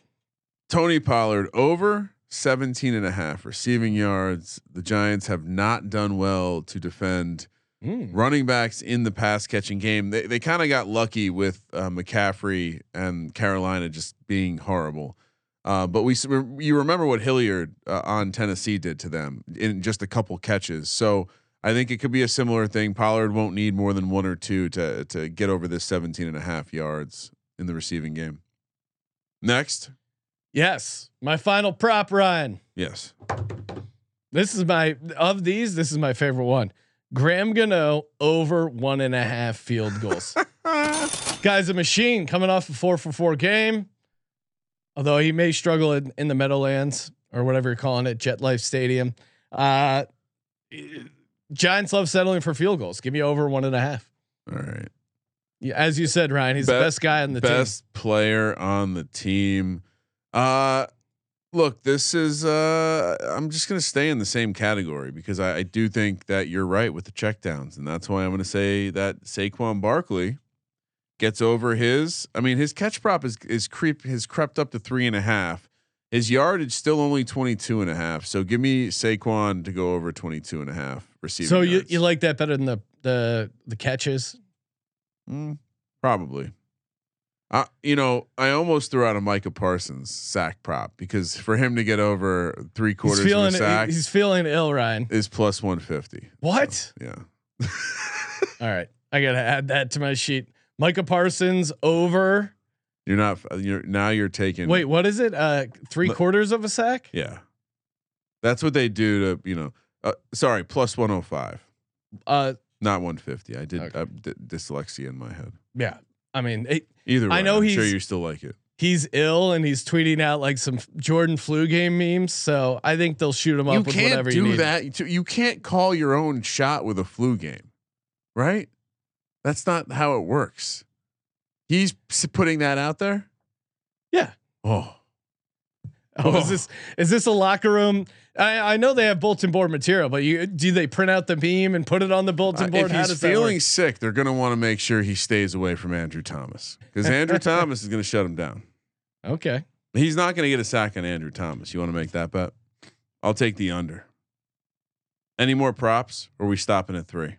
Tony Pollard over 17 and a half receiving yards. The Giants have not done well to defend Mm. running backs in the pass catching game. They they kind of got lucky with uh, McCaffrey and Carolina just being horrible. Uh, but we you remember what Hilliard uh, on Tennessee did to them in just a couple catches. So I think it could be a similar thing. Pollard won't need more than one or two to to get over this 17 and a half yards in the receiving game. Next. Yes, my final prop, Ryan. Yes. This is my of these. This is my favorite one. Graham Gano over one and a half field goals. Guy's a machine coming off a four for four game. Although he may struggle in, in the Meadowlands or whatever you're calling it, Jet Life Stadium. Uh, Giants love settling for field goals. Give me over one and a half. All right. Yeah, as you said, Ryan, he's the best guy on the team. best player on the team. Uh look, this is uh I'm just gonna stay in the same category because I, I do think that you're right with the checkdowns, and that's why I'm gonna say that Saquon Barkley gets over his I mean his catch prop is is creep has crept up to three and a half. His yardage still only 22 and a half. So give me Saquon to go over 22 and a half receiving. So you, you like that better than the the the catches? Mm, probably. Uh, you know, I almost threw out a Micah Parsons sack prop because for him to get over three quarters He's feeling of a sack he's feeling ill, Ryan. is plus one fifty. What? Yeah, All right, I gotta add that to my sheet. Micah Parsons over. you're not. You're now you're taking. Wait, what is it? Uh, three quarters of a sack? yeah, that's what they do to you know. Uh, sorry, plus one hundred five, Uh, not one fifty. I did Okay. uh, d- dyslexia in my head. yeah. I mean, it, Either way, I know I'm sure he's- you still like it. he's ill and he's tweeting out like some Jordan flu game memes. So I think they'll shoot him up You with can't whatever you do need. that. You can't call your own shot with a flu game, right? That's not how it works. He's putting that out there. Yeah. Oh, Is this is this a locker room? I, I know they have bulletin board material, but you do they print out the meme and put it on the bulletin Uh, board? if How he's feeling sick, they're going to want to make sure he stays away from Andrew Thomas because Andrew Thomas is going to shut him down. Okay. He's not going to get a sack on Andrew Thomas. You want to make that bet? I'll take the under. Any more props? Or are we stopping at three?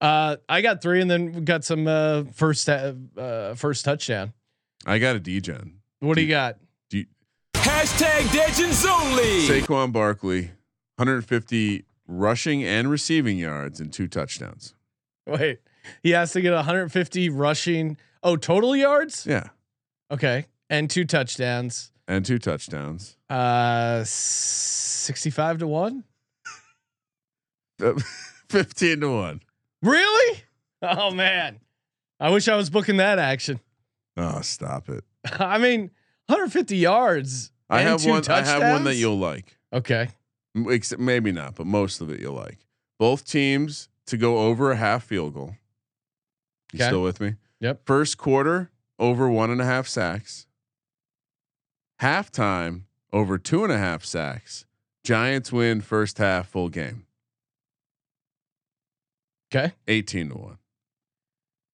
Uh, I got three, and then we got some uh, first uh, uh, first touchdown. I got a DGen. What do you got? Hashtag Legends Only. Saquon Barkley, 150 rushing and receiving yards and two touchdowns. Wait, he has to get 150 rushing. Oh, total yards. Yeah, Okay, and two touchdowns. and two touchdowns. Uh, 65 to one. Fifteen to one. Really? Oh man, I wish I was booking that action. Oh, stop it! I mean, 150 yards. I have one. I have one that you'll like. Okay. Except maybe not, but most of it you'll like. Both teams to go over a half field goal. You Okay. still with me? Yep. First quarter over one and a half sacks. Halftime over two and a half sacks. Giants win first half full game. Okay. 18 to 1.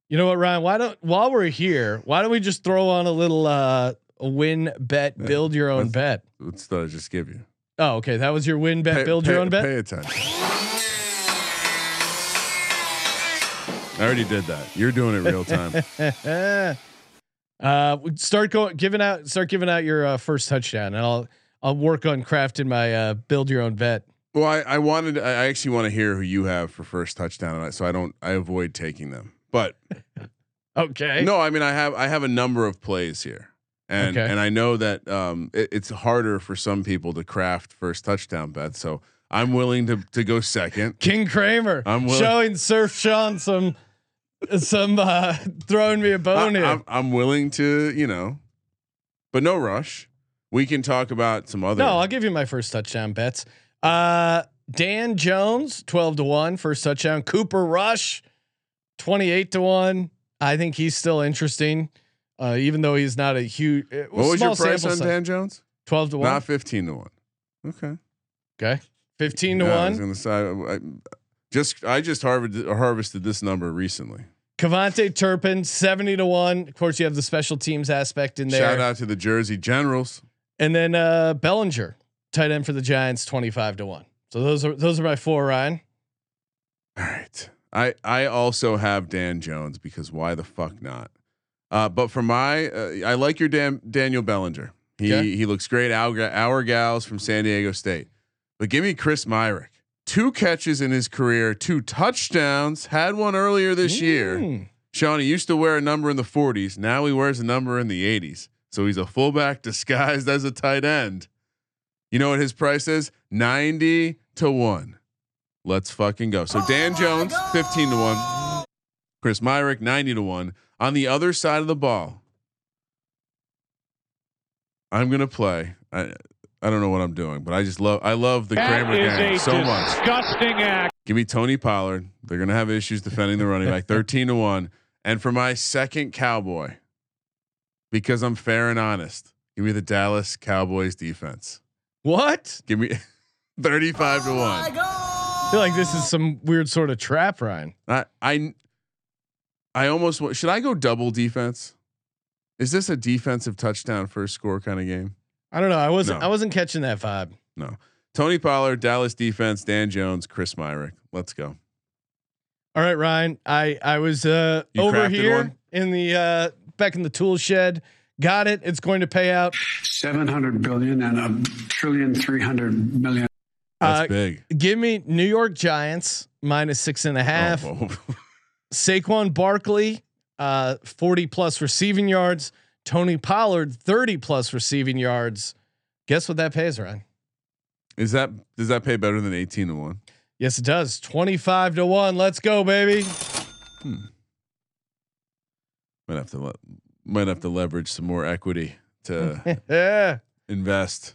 You know what, Ryan? Why don't while we're here, why don't we just throw on a little uh win bet, build your own bet? What's that I just give you? Oh, okay. That was your win bet, Pay- build your own bet. Pay attention. I already did that. You're doing it real time. uh, start going, giving out, start giving out your uh, first touchdown, and I'll I'll work on crafting my uh, build your own bet. Well, I, I wanted. I actually want to hear who you have for first touchdown, and I- so I don't. I avoid taking them. But Okay. no, I mean, I have. I have a number of plays here, and Okay. and I know that um, it, it's harder for some people to craft first touchdown bets. So I'm willing to to go second. King Kramer I'm willing- showing Surf Sean some some uh, throwing me a bone I, here. am I'm willing to, you know, but no rush. We can talk about some other. No, I'll give you my first touchdown bets. Uh, Dan Jones, 12 to 1, first touchdown. Cooper Rush, 28 to 1. I think he's still interesting, uh, even though he's not a huge. uh, what was your price on size. Dan Jones? 12 to 1. Not 15 to one. Okay. okay. 15 to Yeah, I was 1. gonna say, I, I- just I just harvested harvested this number recently. KaVontae Turpin, 70 to 1. Of course, you have the special teams aspect in there. Shout out to the Jersey Generals. And then uh, Bellinger, tight end for the Giants, 25 to 1. So those are those are my four, Ryan. All right. I I also have Dan Jones because why the fuck not? Uh, but for my, uh, I like your Dan, Daniel Bellinger. He Okay. he looks great. Our, our gals from San Diego State. But give me Chris Myarick. Two catches in his career, two touchdowns. Had one earlier this year. Mm. Sean, he used to wear a number in the 40s. Now he wears a number in the 80s. So he's a fullback disguised as a tight end. You know what his price is? 90 to 1. Let's fucking go. So Dan Jones, 15 to 1. Chris Myarick, 90 to 1. On the other side of the ball, I'm gonna play. I I don't know what I'm doing, but I just love I love the Kramer gang so much. disgusting act. Give me Tony Pollard. They're gonna have issues defending the running back. Thirteen to one. And for my second Cowboy, because I'm fair and honest, give me the Dallas Cowboys defense. What? Give me thirty-five to one. Oh I feel like this is some weird sort of trap, Ryan. I I I almost should I go double defense? Is this a defensive touchdown first score kind of game? I don't know. I wasn't. No. I wasn't catching that vibe. No. Tony Pollard, Dallas defense, Dan Jones, Chris Myarick. Let's go. All right, Ryan. I I was uh, over here one? in the uh, back in the tool shed. Got it. It's going to pay out. 700 billion and a trillion 300 million. That's Uh, big. Give me New York Giants minus six and a half. Oh, whoa. Saquon Barkley, uh, 40 plus receiving yards. Tony Pollard, 30 plus receiving yards. Guess what that pays, Ryan? Is that does that pay better than 18 to 1? Yes, it does. 25 to 1. Let's go, baby. Might have to le- might have to leverage some more equity to yeah. invest.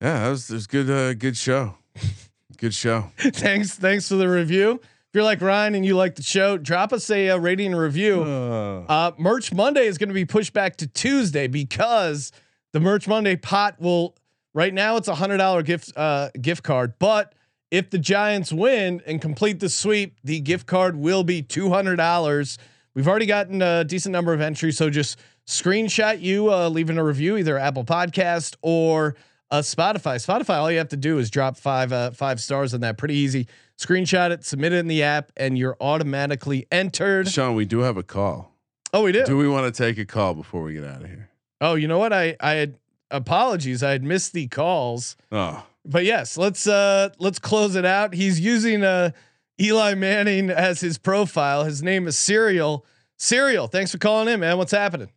Yeah, that was, that was good. Uh, good show. Good show. thanks. Thanks for the review. You're like Ryan and you like the show, drop us a, uh rating and review. Uh, Uh, merch Monday is going to be pushed back to Tuesday because the merch Monday pot will right now it's a hundred dollar gift uh, gift card, but if the Giants win and complete the sweep, the gift card will be two hundred dollars. We've already gotten a decent number of entries, so just screenshot you uh, leaving a review, either Apple Podcast or uh, Spotify. Spotify, all you have to do is drop five uh, five stars on that. Pretty easy. Screenshot it, submit it in the app, and you're automatically entered. Sean, we do have a call. Oh, we do. Do we want to take a call before we get out of here? Oh, you know what? I I had apologies. I had missed the calls. Oh, But yes, let's uh let's close it out. He's using a Eli Manning as his profile. His name is Serial. Serial, thanks for calling in, man. What's happening?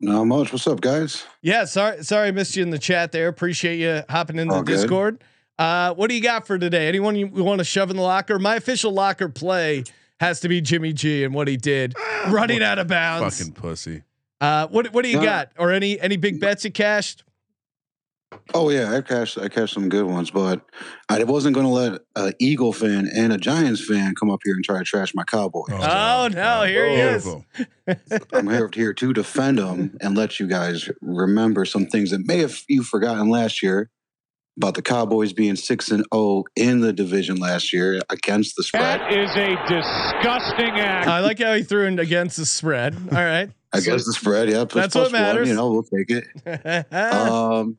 Not much. What's up, guys? Yeah, sorry, sorry, I missed you in the chat there. Appreciate you hopping in the good. Discord. Uh, what do you got for today? Anyone you, want to shove in the locker? My official locker play has to be Jimmy G and what he did, running out of bounds. Fucking pussy. Uh, what what do you No. got? Or any any big bets you cashed? Oh yeah, I cashed. I cashed some good ones, but I wasn't going to let an Eagle fan and a Giants fan come up here and try to trash my Cowboys. Oh, no, here he is. I'm here here to defend them and let you guys remember some things that may have you forgotten last year about the Cowboys being six and zero in the division last year against the spread. That is a disgusting act. I like how he threw in against the spread. All right. Against the spread, yeah. plus- That's what plus one, matters. you know, we'll take it. um,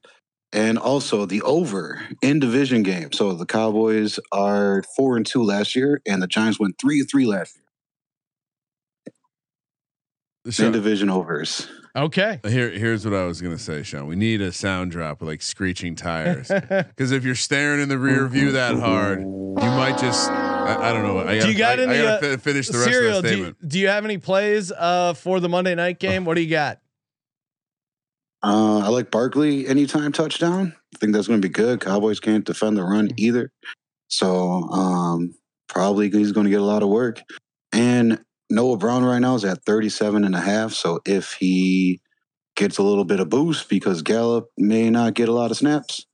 and also the over in division game. So the Cowboys are four and two last year, and the Giants went three and three last year in Sean, division overs. Okay. here, here's what I was gonna say, Sean. We need a sound drop with like screeching tires. Because if you're staring in the rear view that hard, you might just. I, I don't know. I Do gotta, you got I, any, I gotta uh, finish the rest of the do you, statement. do you have any plays uh, for the Monday night game? What do you got? Uh, I like Barkley anytime touchdown. I think that's going to be good. Cowboys can't defend the run either. So um, probably he's going to get a lot of work. And Noah Brown right now is at 37 and a half. So if he gets a little bit of boost because Gallup may not get a lot of snaps,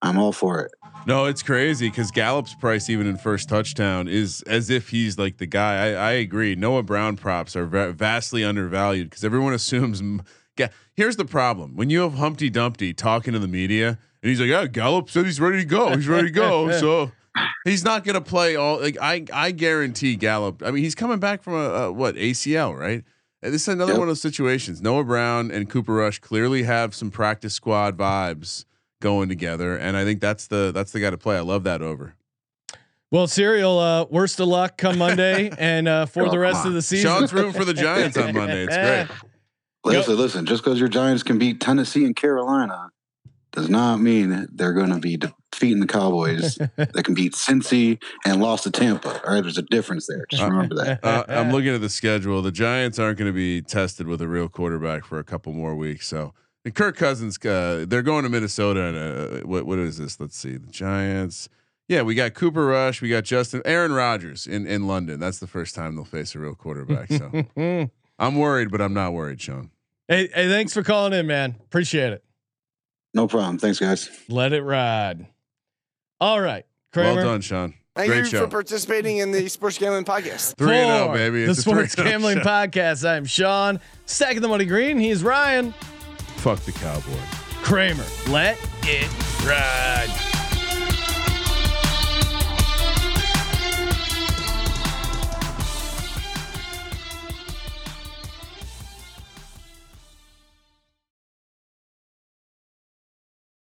I'm all for it. No, it's crazy because Gallup's price, even in first touchdown, is as if he's like the guy. I, I agree. Noah Brown props are va- vastly undervalued because everyone assumes. m- Ga- Here's the problem: when you have Humpty Dumpty talking to the media, and he's like, "Yeah, Gallup said he's ready to go. He's ready to go." so he's not going to play all. Like I, I guarantee Gallup. I mean, he's coming back from a, a what ACL, right? And this is another Yep. one of those situations. Noah Brown and Cooper Rush clearly have some practice squad vibes going together, and I think that's the that's the guy to play. I love that over. Well, cereal. uh, worst of luck come Monday and uh, for the rest of the season. Sean's room for the Giants on Monday. It's great. Listen, listen, just because your Giants can beat Tennessee and Carolina does not mean that they're going to be defeating the Cowboys that can beat Cincy and lost to Tampa. All right, there's a difference there. Just remember that. Uh, I'm looking at the schedule. The Giants aren't going to be tested with a real quarterback for a couple more weeks. So, and Kirk Cousins, uh, they're going to Minnesota. And uh, what what is this? Let's see. The Giants. Yeah, we got Cooper Rush. We got Justin Aaron Rodgers in in London. That's the first time they'll face a real quarterback. So I'm worried, but I'm not worried, Sean. hey, thanks for calling in, man. Appreciate it. No problem. Thanks, guys. Let it ride. All right, Kramer. Well done, Sean. Thank Great you show. for participating in the Sports Gambling Podcast. Three and oh, zero, For baby. The It's a Sports oh Gambling show. Podcast. I'm Sean. Stacking the money green. He's Ryan Fuck the Cowboy. Kramer. Let it ride.